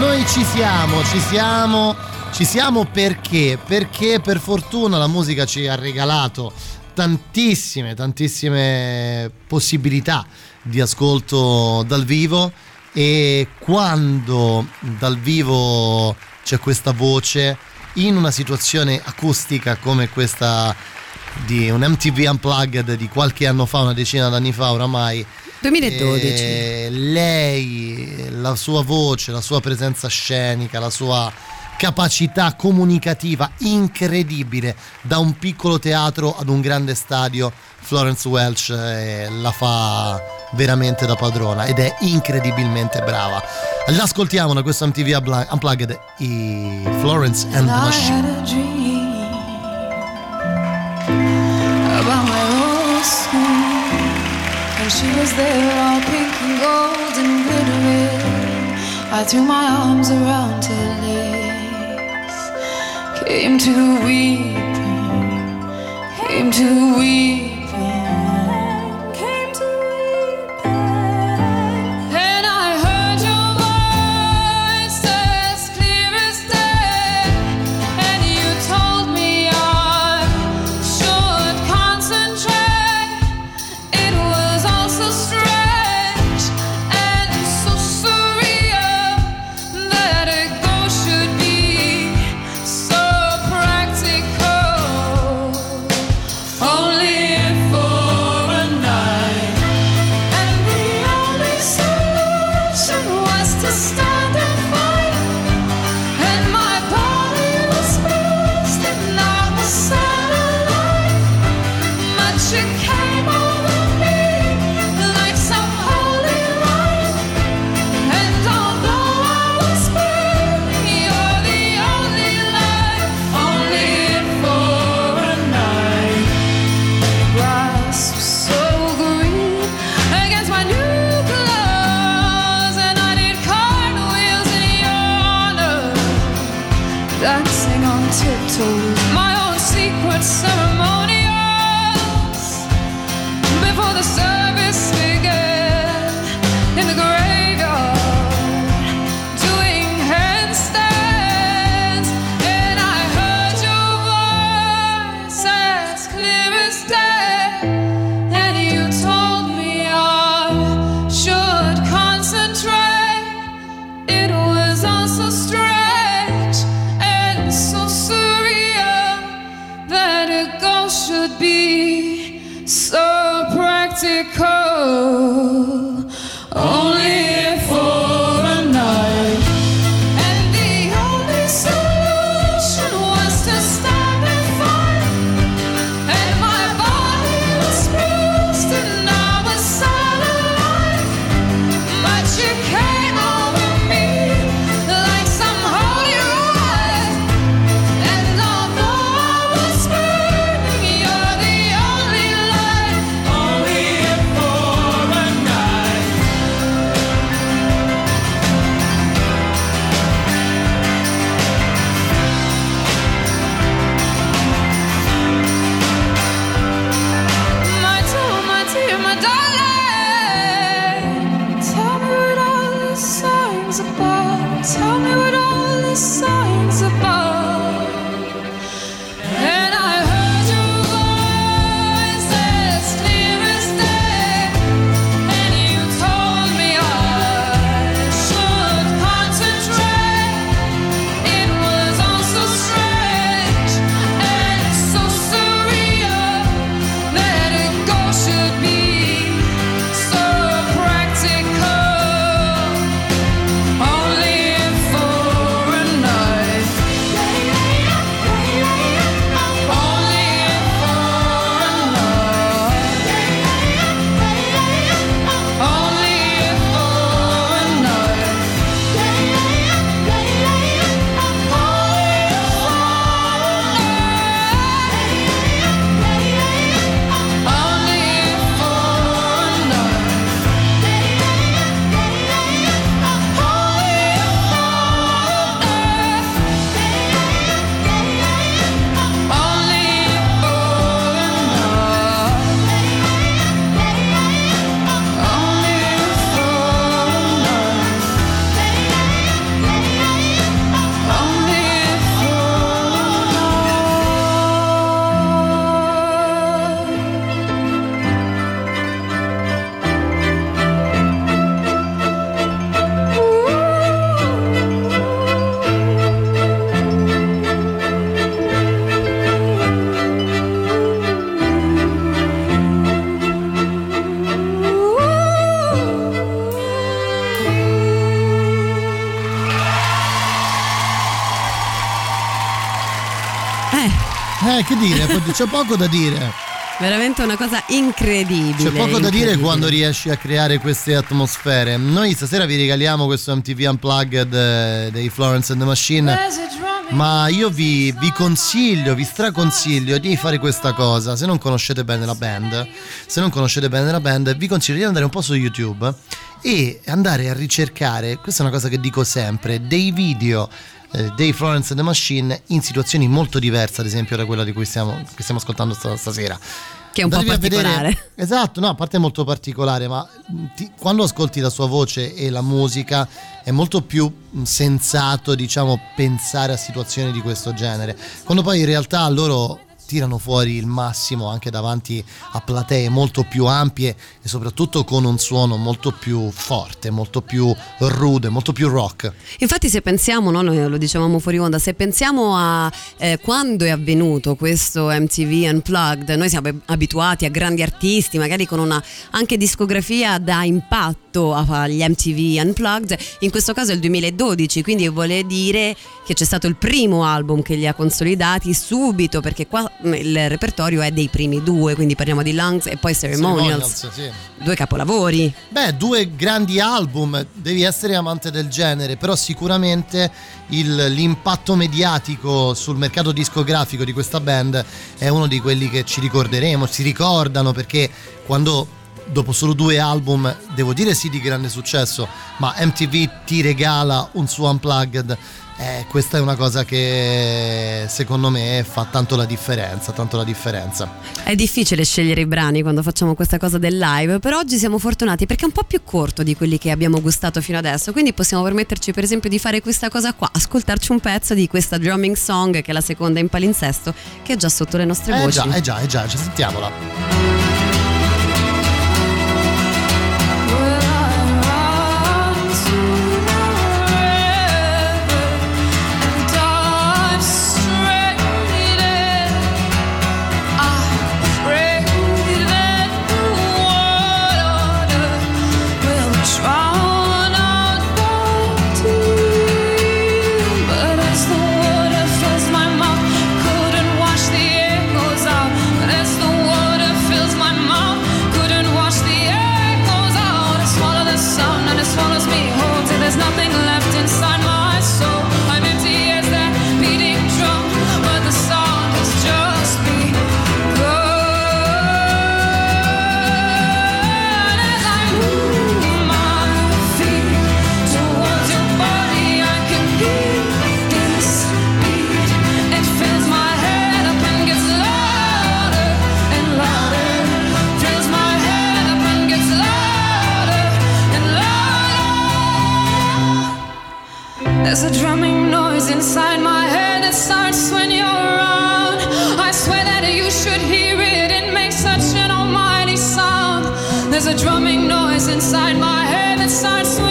Noi ci siamo, ci siamo, ci siamo perché? Perché per fortuna la musica ci ha regalato tantissime, tantissime possibilità di ascolto dal vivo e quando dal vivo c'è questa voce in una situazione acustica come questa di un MTV Unplugged di qualche anno fa, una decina d'anni fa oramai, 2012. eh, lei, la sua voce, la sua presenza scenica, la sua capacità comunicativa incredibile da un piccolo teatro ad un grande stadio Florence Welch eh, la fa veramente da padrona ed è incredibilmente brava. L'ascoltiamo da questo MTV Unplu- Unplugged i Florence and the Machine there, all pink and gold and glittering. I threw my arms around her legs, came to weep, came to weeping. Che dire, c'è poco da dire. Veramente una cosa incredibile. C'è poco da dire incredibile. quando riesci a creare queste atmosfere. Noi stasera vi regaliamo questo MTV Unplugged eh, dei Florence and the Machine. Ma io vi, vi consiglio, vi straconsiglio di fare questa cosa. Se non conoscete bene la band, se non conoscete bene la band, vi consiglio di andare un po' su YouTube e andare a ricercare, questa è una cosa che dico sempre, dei video eh, dei Florence and the Machine in situazioni molto diverse, ad esempio, da quella di cui stiamo, che stiamo ascoltando sta- stasera. Che è un po' Andatevi vedere- particolare. esatto, no, a parte molto particolare, ma ti- quando ascolti la sua voce e la musica è molto più sensato, diciamo, pensare a situazioni di questo genere. Quando poi in realtà loro tirano fuori il massimo anche davanti a platee molto più ampie e soprattutto con un suono molto più forte, molto più rude, molto più rock. Infatti se pensiamo, no, lo dicevamo fuori onda, se pensiamo a eh, quando è avvenuto questo MTV Unplugged, noi siamo abituati a grandi artisti, magari con una anche discografia da impatto agli MTV Unplugged, in questo caso è il 2012, quindi vuole dire che c'è stato il primo album che li ha consolidati subito, perché qua il repertorio è dei primi due, quindi parliamo di Lungs e poi Ceremonials, Ceremonials, sì. due capolavori. Beh, due grandi album, devi essere amante del genere, però sicuramente il- l'impatto mediatico sul mercato discografico di questa band è uno di quelli che ci ricorderemo, si ricordano perché quando dopo solo due album, devo dire sì di grande successo, ma MTV ti regala un suo unplugged. Eh, questa è una cosa che secondo me fa tanto la differenza, tanto la differenza. È difficile scegliere i brani quando facciamo questa cosa del live, però oggi siamo fortunati perché è un po' più corto di quelli che abbiamo gustato fino adesso, quindi possiamo permetterci per esempio di fare questa cosa qua, ascoltarci un pezzo di questa drumming song che è la seconda in palinsesto che è già sotto le nostre Eh voci. già, eh già, eh già, ci sentiamola. There's a drumming noise inside my head that starts when you're around. I swear that you should hear it. It makes such an almighty sound. There's a drumming noise inside my head that starts when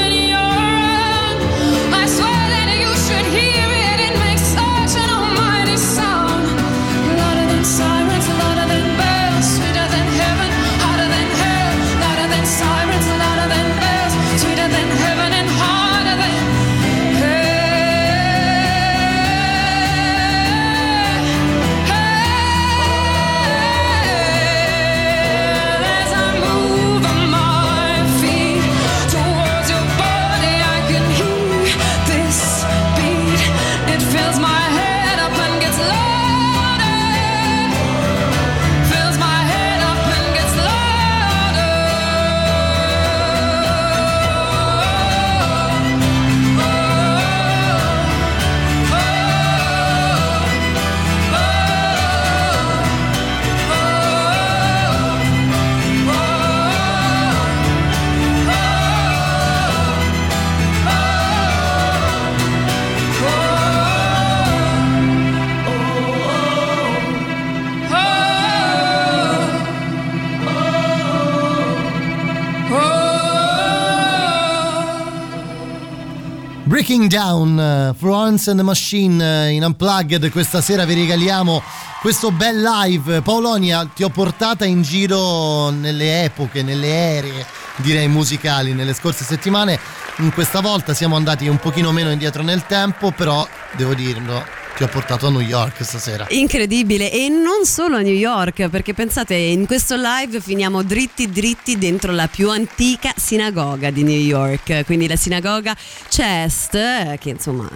Down, uh, Florence and the Machine uh, in Unplugged, questa sera vi regaliamo questo bel live. Paolonia, ti ho portata in giro nelle epoche, nelle ere, direi musicali, nelle scorse settimane. In questa volta siamo andati un pochino meno indietro nel tempo, però devo dirlo, ti ha portato a New York stasera. Incredibile e non solo a New York perché pensate in questo live finiamo dritti dritti dentro la più antica sinagoga di New York, quindi la sinagoga Chest eh, che insomma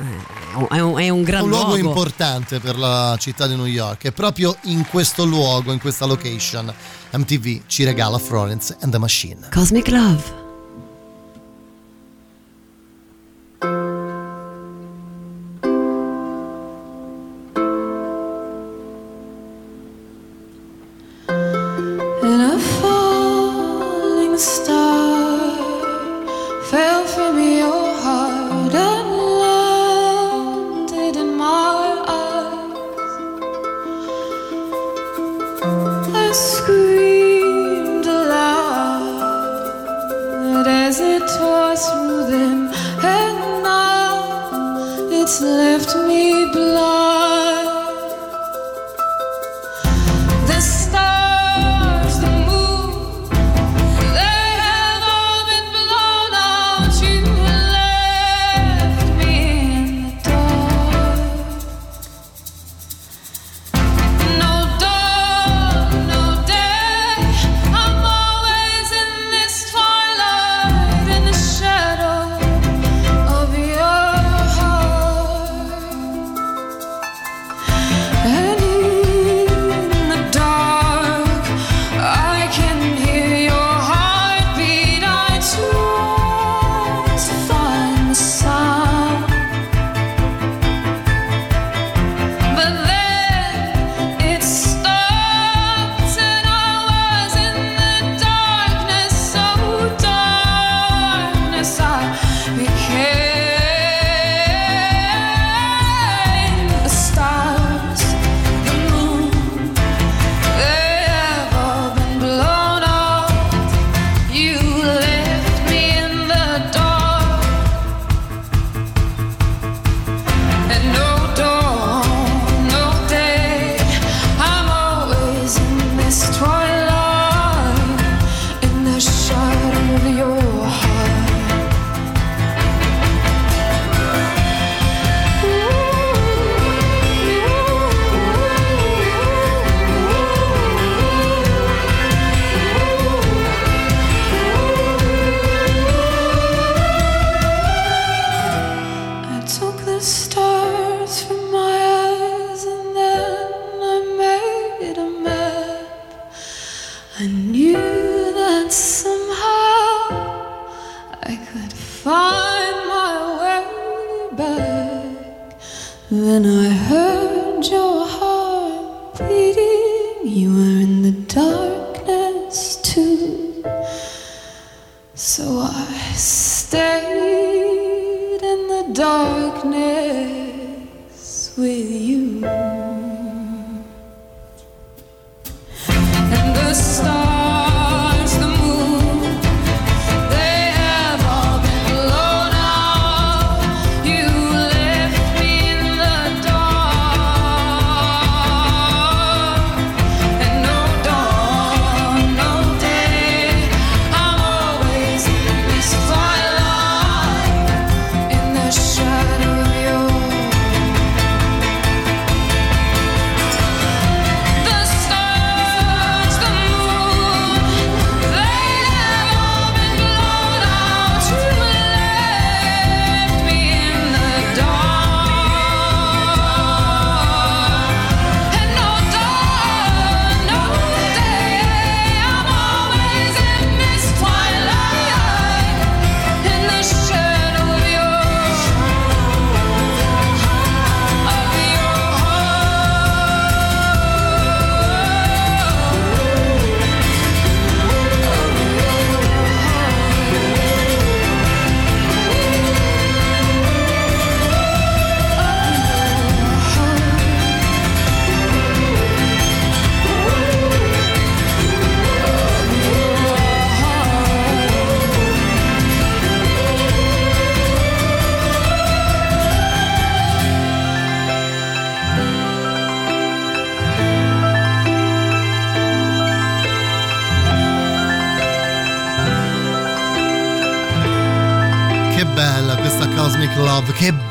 è un, è un gran un luogo. luogo importante per la città di New York e proprio in questo luogo, in questa location MTV ci regala Florence and the Machine. Cosmic Love.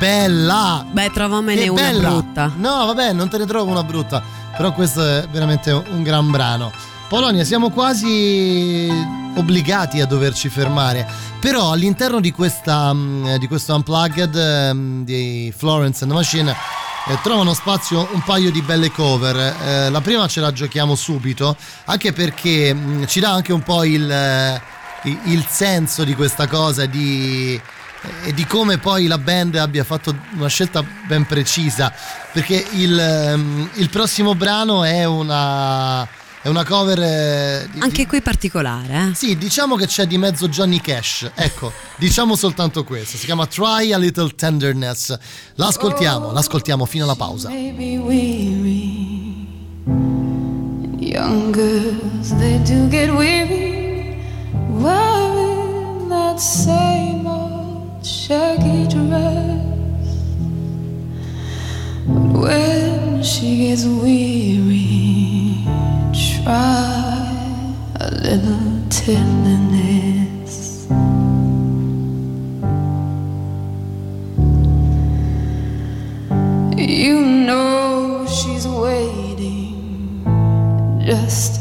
Bella! Beh, trovamene Che una bella! brutta. No, vabbè, non te ne trovo una brutta, però questo è veramente un gran brano. Polonia, siamo quasi obbligati a doverci fermare, però all'interno di, questa, mm, di questo Unplugged ehm, di Florence and the Machine eh, trovano spazio un paio di belle cover. Eh, la prima ce la giochiamo subito, anche perché mm, ci dà anche un po' il, eh, il- il senso di questa cosa, di, e di come poi la band abbia fatto una scelta ben precisa perché il, ehm, il prossimo brano è una, è una cover eh, di- Anche qui particolare, eh? sì diciamo che c'è di mezzo Johnny Cash ecco diciamo soltanto questo si chiama Try a Little Tenderness l'ascoltiamo l'ascoltiamo fino alla pausa Maybe weary. Young girls, they do get weary, wearing that same shaggy dress. But when she gets weary, try a little tenderness. You know she's waiting, just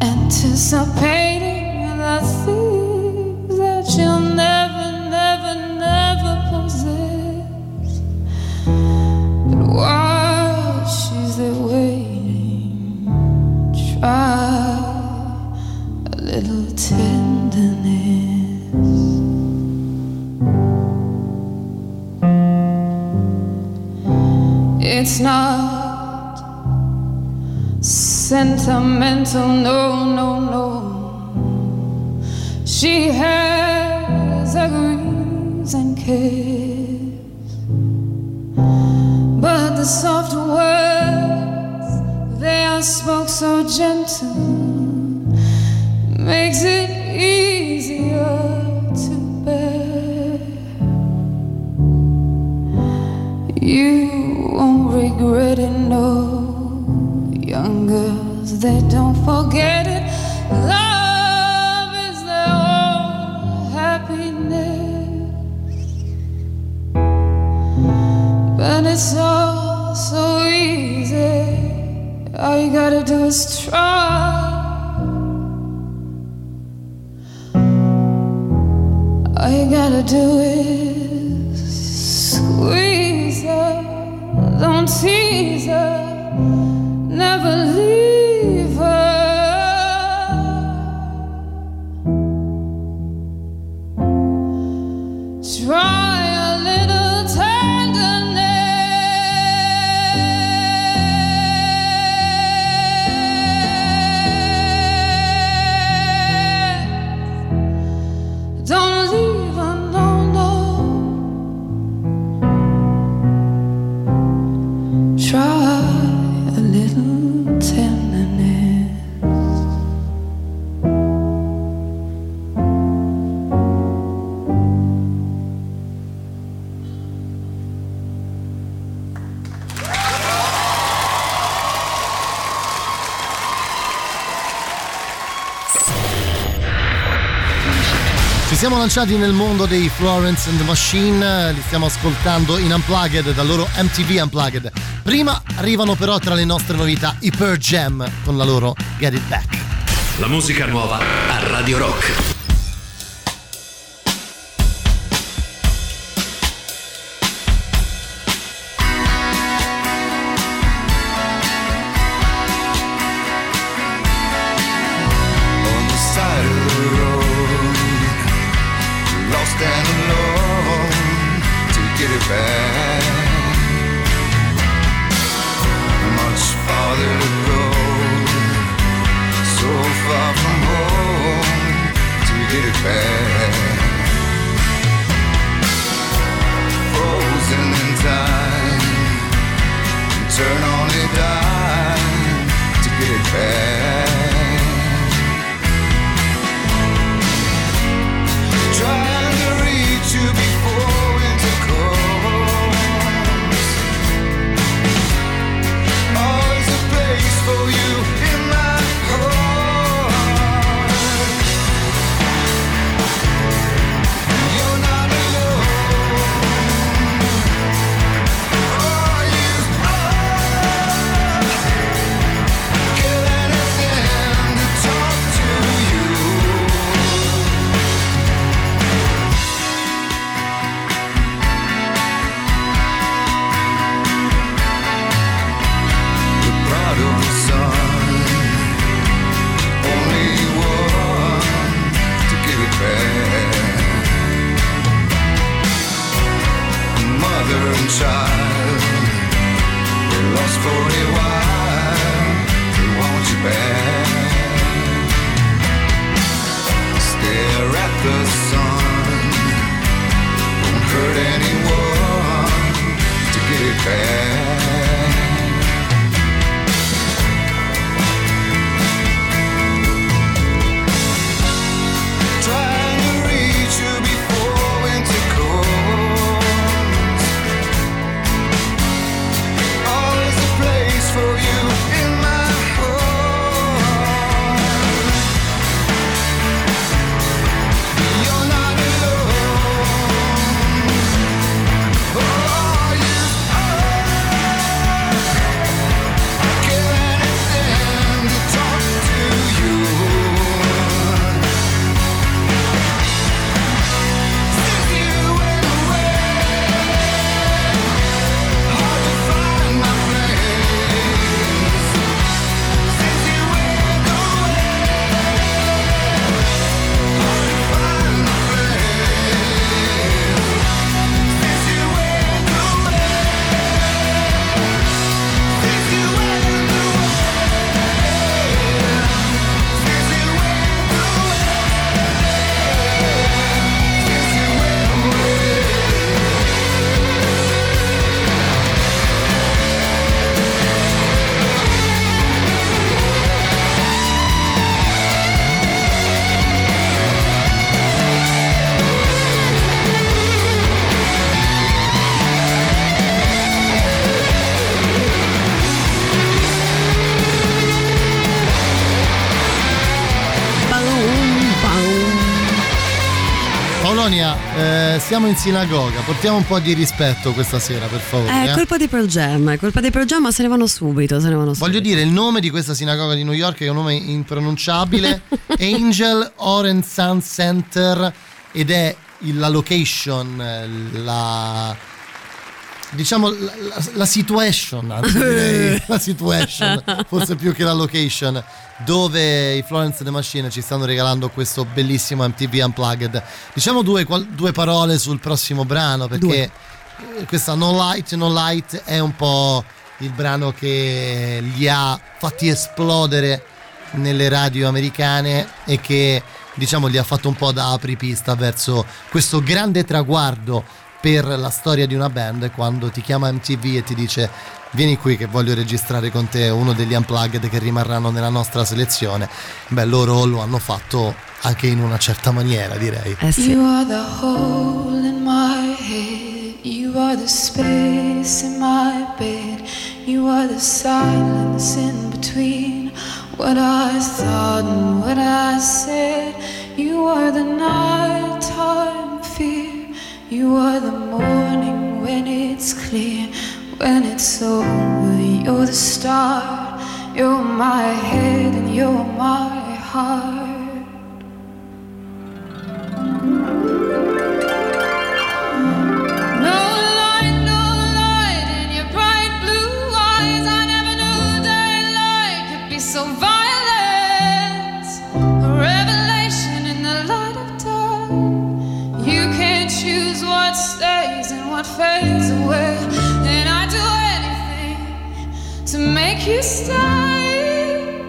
anticipating the things that never, never, try a little tenderness. It's not sentimental, no, no, no. She has agrees and cares, but the soft words they are spoke so gentle makes it easier to bear. You won't regret it, no. Young girls, they don't forget it. Love is their own happiness. But it's all so. All you gotta do is try. All you gotta do is squeeze her, don't tease her, never leave lanciati nel mondo dei Florence and the Machine, li stiamo ascoltando in Unplugged dal loro MTV Unplugged. Prima arrivano però tra le nostre novità i Pearl Jam con la loro Get It Back. La musica nuova a Radio Rock. Siamo in sinagoga, portiamo un po' di rispetto questa sera, per favore. È eh. colpa di Pearl Jam, è colpa di Pearl Jam, ma se ne vanno subito, se ne vanno subito. Voglio dire il nome di questa sinagoga di New York, che è un nome impronunciabile, Angel Orange Sun Center, ed è la location, eh, la diciamo la, la- la situation, anzi direi la situation, forse più che la location, dove i Florence the Machine ci stanno regalando questo bellissimo MTV Unplugged. Diciamo due, due parole sul prossimo brano, perché eh, questa No Light, No Light è un po' il brano che li ha fatti esplodere nelle radio americane e che diciamo li ha fatto un po' da apripista verso questo grande traguardo per la storia di una band quando ti chiama MTV e ti dice vieni qui che voglio registrare con te uno degli unplugged che rimarranno nella nostra selezione beh loro lo hanno fatto anche in una certa maniera direi You are the hole in my head. You are the space in my bed. You are the silence in between what I thought and what I said. You are the nighttime fear. You are the morning when it's clear. When it's over, you're the star. You're my head and you're my heart. What stays and what fades away. And I do anything to make you stay.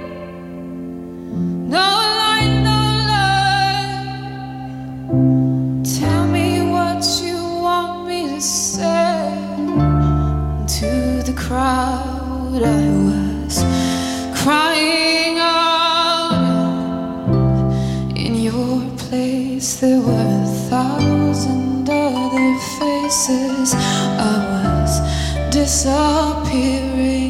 No light, no light. Tell me what you want me to say to the crowd. I was crying out in your place. There were other faces. I was disappearing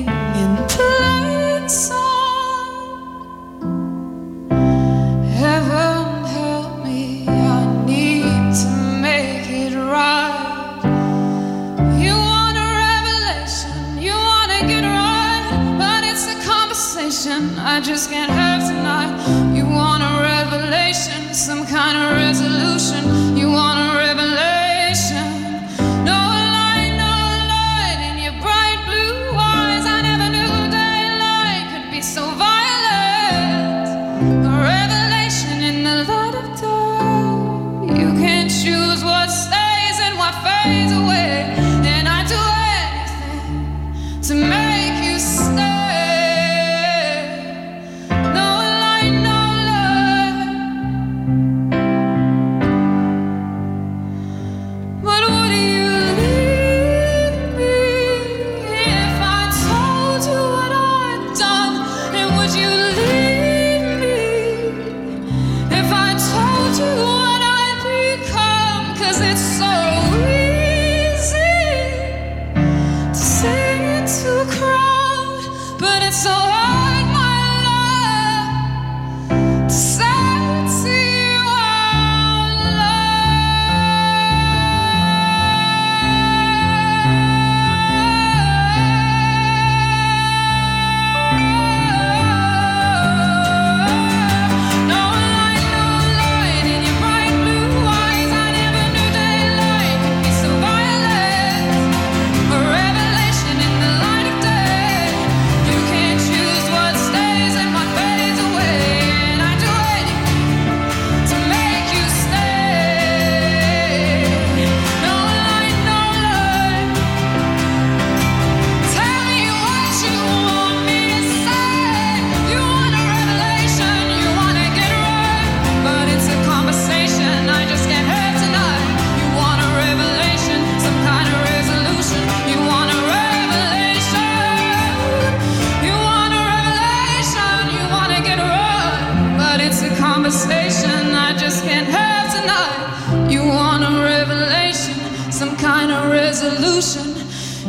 revolution.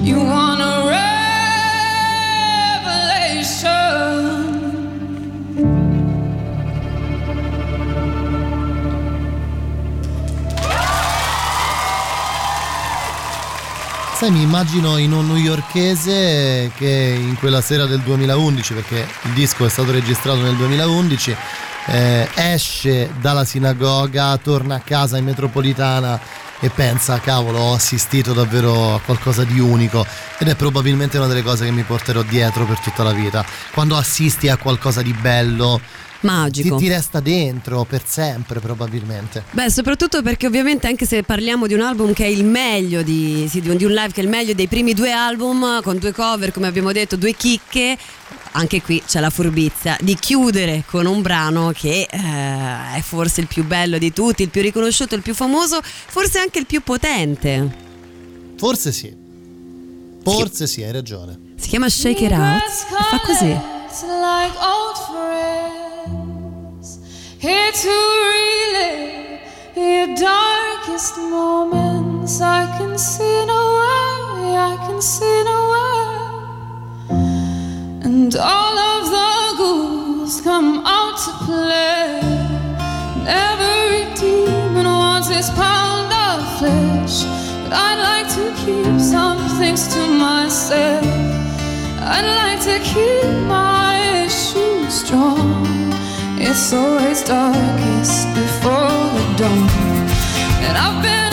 You want a revelation. Sai, mi immagino in un newyorkese che in quella sera del 2011, perché il disco è stato registrato nel 2011, eh, esce dalla sinagoga, torna a casa in metropolitana e pensa, cavolo, ho assistito davvero a qualcosa di unico ed è probabilmente una delle cose che mi porterò dietro per tutta la vita. Quando assisti a qualcosa di bello, Magico. ti, ti resta dentro per sempre probabilmente. Beh, soprattutto perché ovviamente anche se parliamo di un album che è il meglio di, sì, di un di un live che è il meglio dei primi due album, con due cover, come abbiamo detto, due chicche, anche qui c'è la furbizia di chiudere con un brano che eh, è forse il più bello di tutti, il più riconosciuto, il più famoso, forse anche il più potente. Forse sì. Forse sì, hai ragione. Si chiama Shake It Out e fa così. It's like old friends here to relive your darkest moments. I can see no way, I can see no way, and all of the ghouls come out to play. And every demon wants his pound of flesh, but I'd like to keep some things to myself. I'd like to keep my shoes strong. It's always darkest before the dawn. And I've been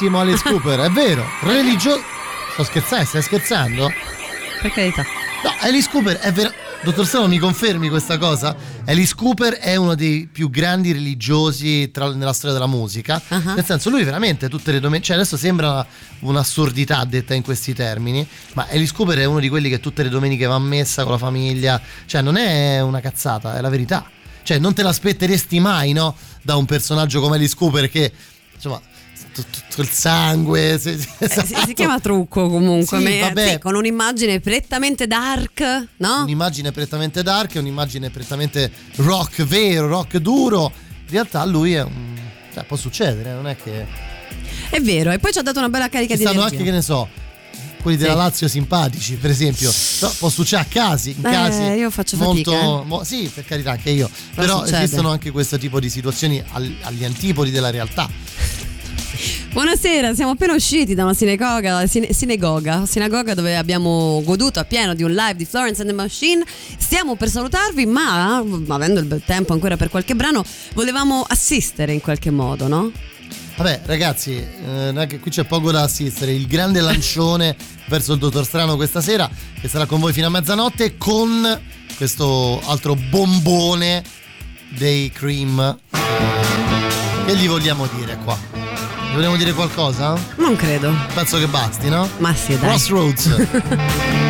religiosissimo Alice Cooper, è vero, religioso. Sto scherzando, stai scherzando? Per carità. No, Alice Cooper è vero. Dottor Stano, mi confermi questa cosa? Alice Cooper è uno dei più grandi religiosi tra- nella storia della musica. Ah. Nel senso, lui veramente tutte le domeniche. Cioè, adesso sembra un'assurdità detta in questi termini. Ma Alice Cooper è uno di quelli che tutte le domeniche va a messa con la famiglia. Cioè, non è una cazzata, è la verità. Cioè, non te l'aspetteresti mai, no? Da un personaggio come Alice Cooper che, insomma, tutto il sangue. Eh, si, si chiama trucco comunque, Sì, vabbè. sì, con un'immagine prettamente dark, no? Un'immagine prettamente dark, un'immagine prettamente rock vero, rock duro. In realtà lui è un. Cioè, può succedere, non è che. È vero, e poi ci ha dato una bella carica Ci di energia. anche, che ne so, quelli della Sì. Lazio simpatici, per esempio. Però può succedere a casi, in Eh, casi. io faccio molto, fatica, eh. mo- sì, per carità, anche io. Però succede. esistono anche questo tipo di situazioni agli antipodi della realtà. Buonasera, siamo appena usciti da una sinagoga, sine- sinagoga, sinagoga dove abbiamo goduto appieno di un live di Florence and the Machine. Stiamo per salutarvi, ma avendo il bel tempo ancora per qualche brano, volevamo assistere in qualche modo, no? Vabbè, ragazzi, eh, non è che qui c'è poco da assistere. Il grande lancione verso il dottor Strano questa sera, che sarà con voi fino a mezzanotte, con questo altro bombone dei Cream. Che gli vogliamo dire qua? Gli vogliamo dire qualcosa? Non credo. Penso che basti, no? Ma sì, dai. Crossroads.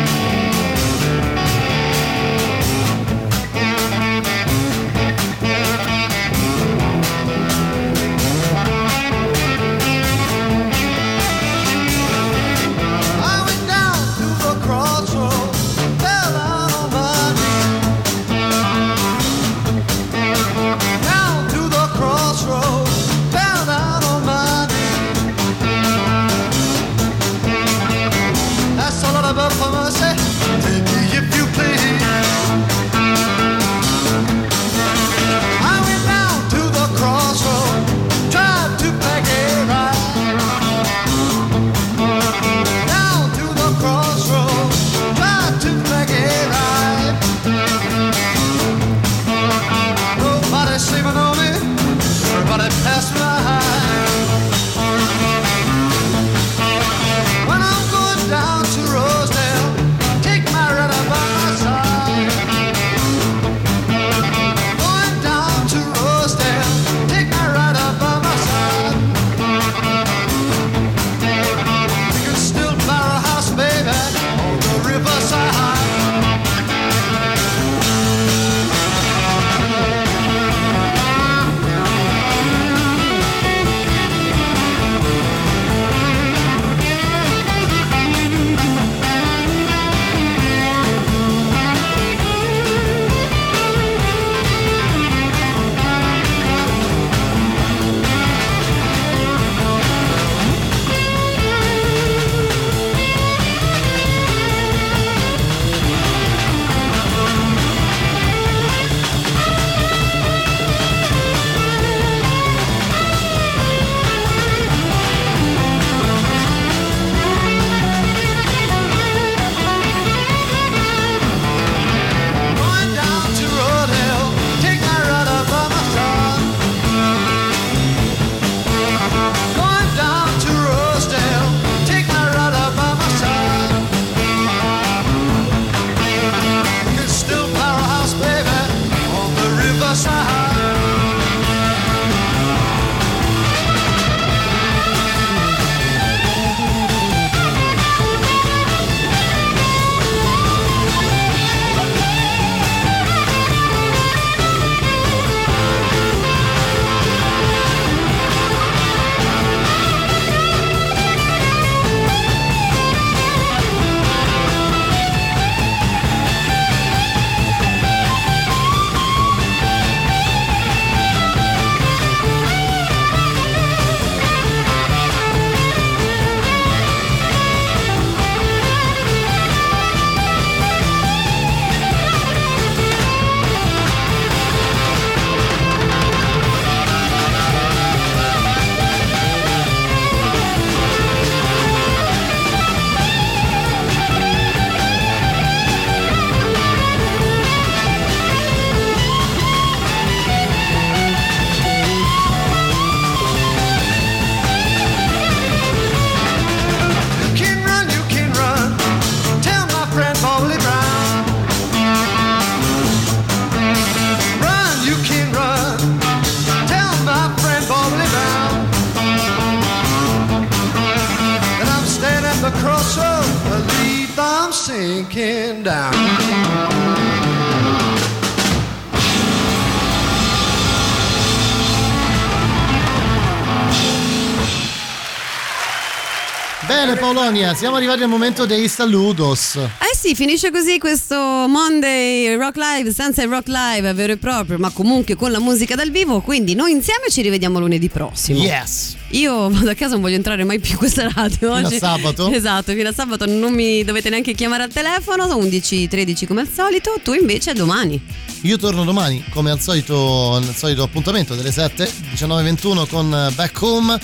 Paolonia, siamo arrivati al momento dei saludos. Eh sì, finisce così questo Monday Rock Live senza il Rock Live vero e proprio, ma comunque con la musica dal vivo. Quindi noi insieme ci rivediamo lunedì prossimo. Yes. Io vado a casa, non voglio entrare mai più in questa radio. Fino a Oggi- sabato? Esatto, fino a sabato non mi dovete neanche chiamare al telefono, 11 13 come al solito. Tu invece domani. Io torno domani, come al solito, nel solito appuntamento delle 7, 19.21 con Back Home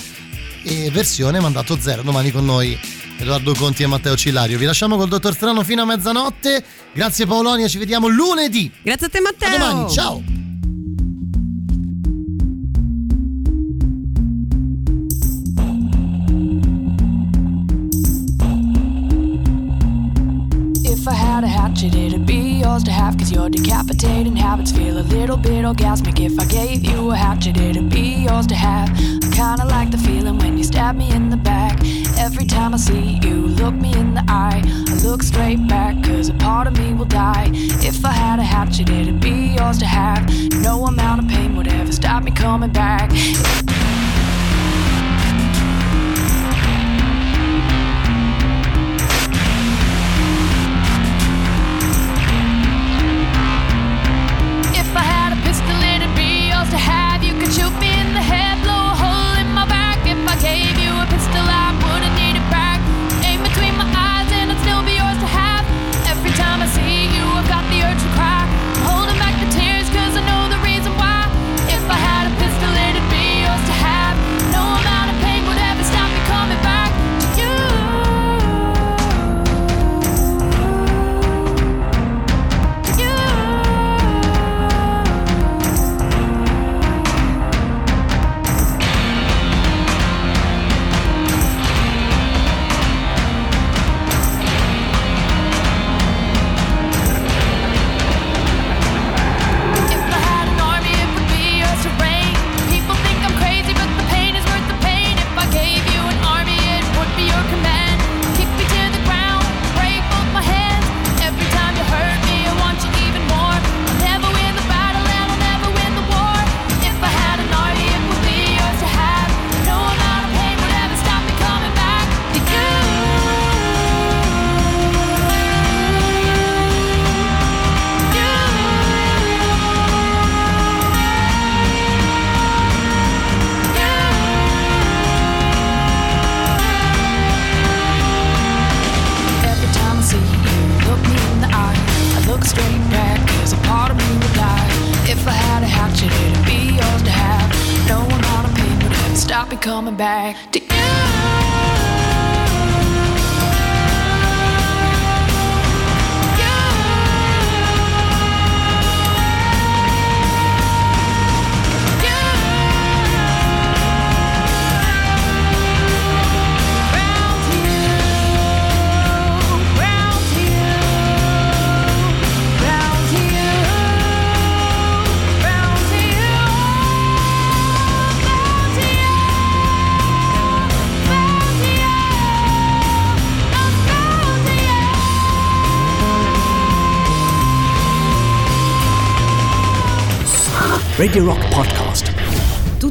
e versione mandato zero. Domani con noi Edoardo Conti e Matteo Cillario. Vi lasciamo col dottor Strano fino a mezzanotte. Grazie Paolonia, ci vediamo lunedì. Grazie a te Matteo. A domani, ciao. If I had a hatchet, it'd be yours to have. Cause your decapitating habits feel a little bit orgasmic. If I gave you a hatchet, it'd be yours to have. I kinda like the feeling when you stab me in the back. Every time I see you, look me in the eye. I look straight back, cause a part of me will die. If I had a hatchet, it'd be yours to have. No amount of pain would ever stop me coming back. If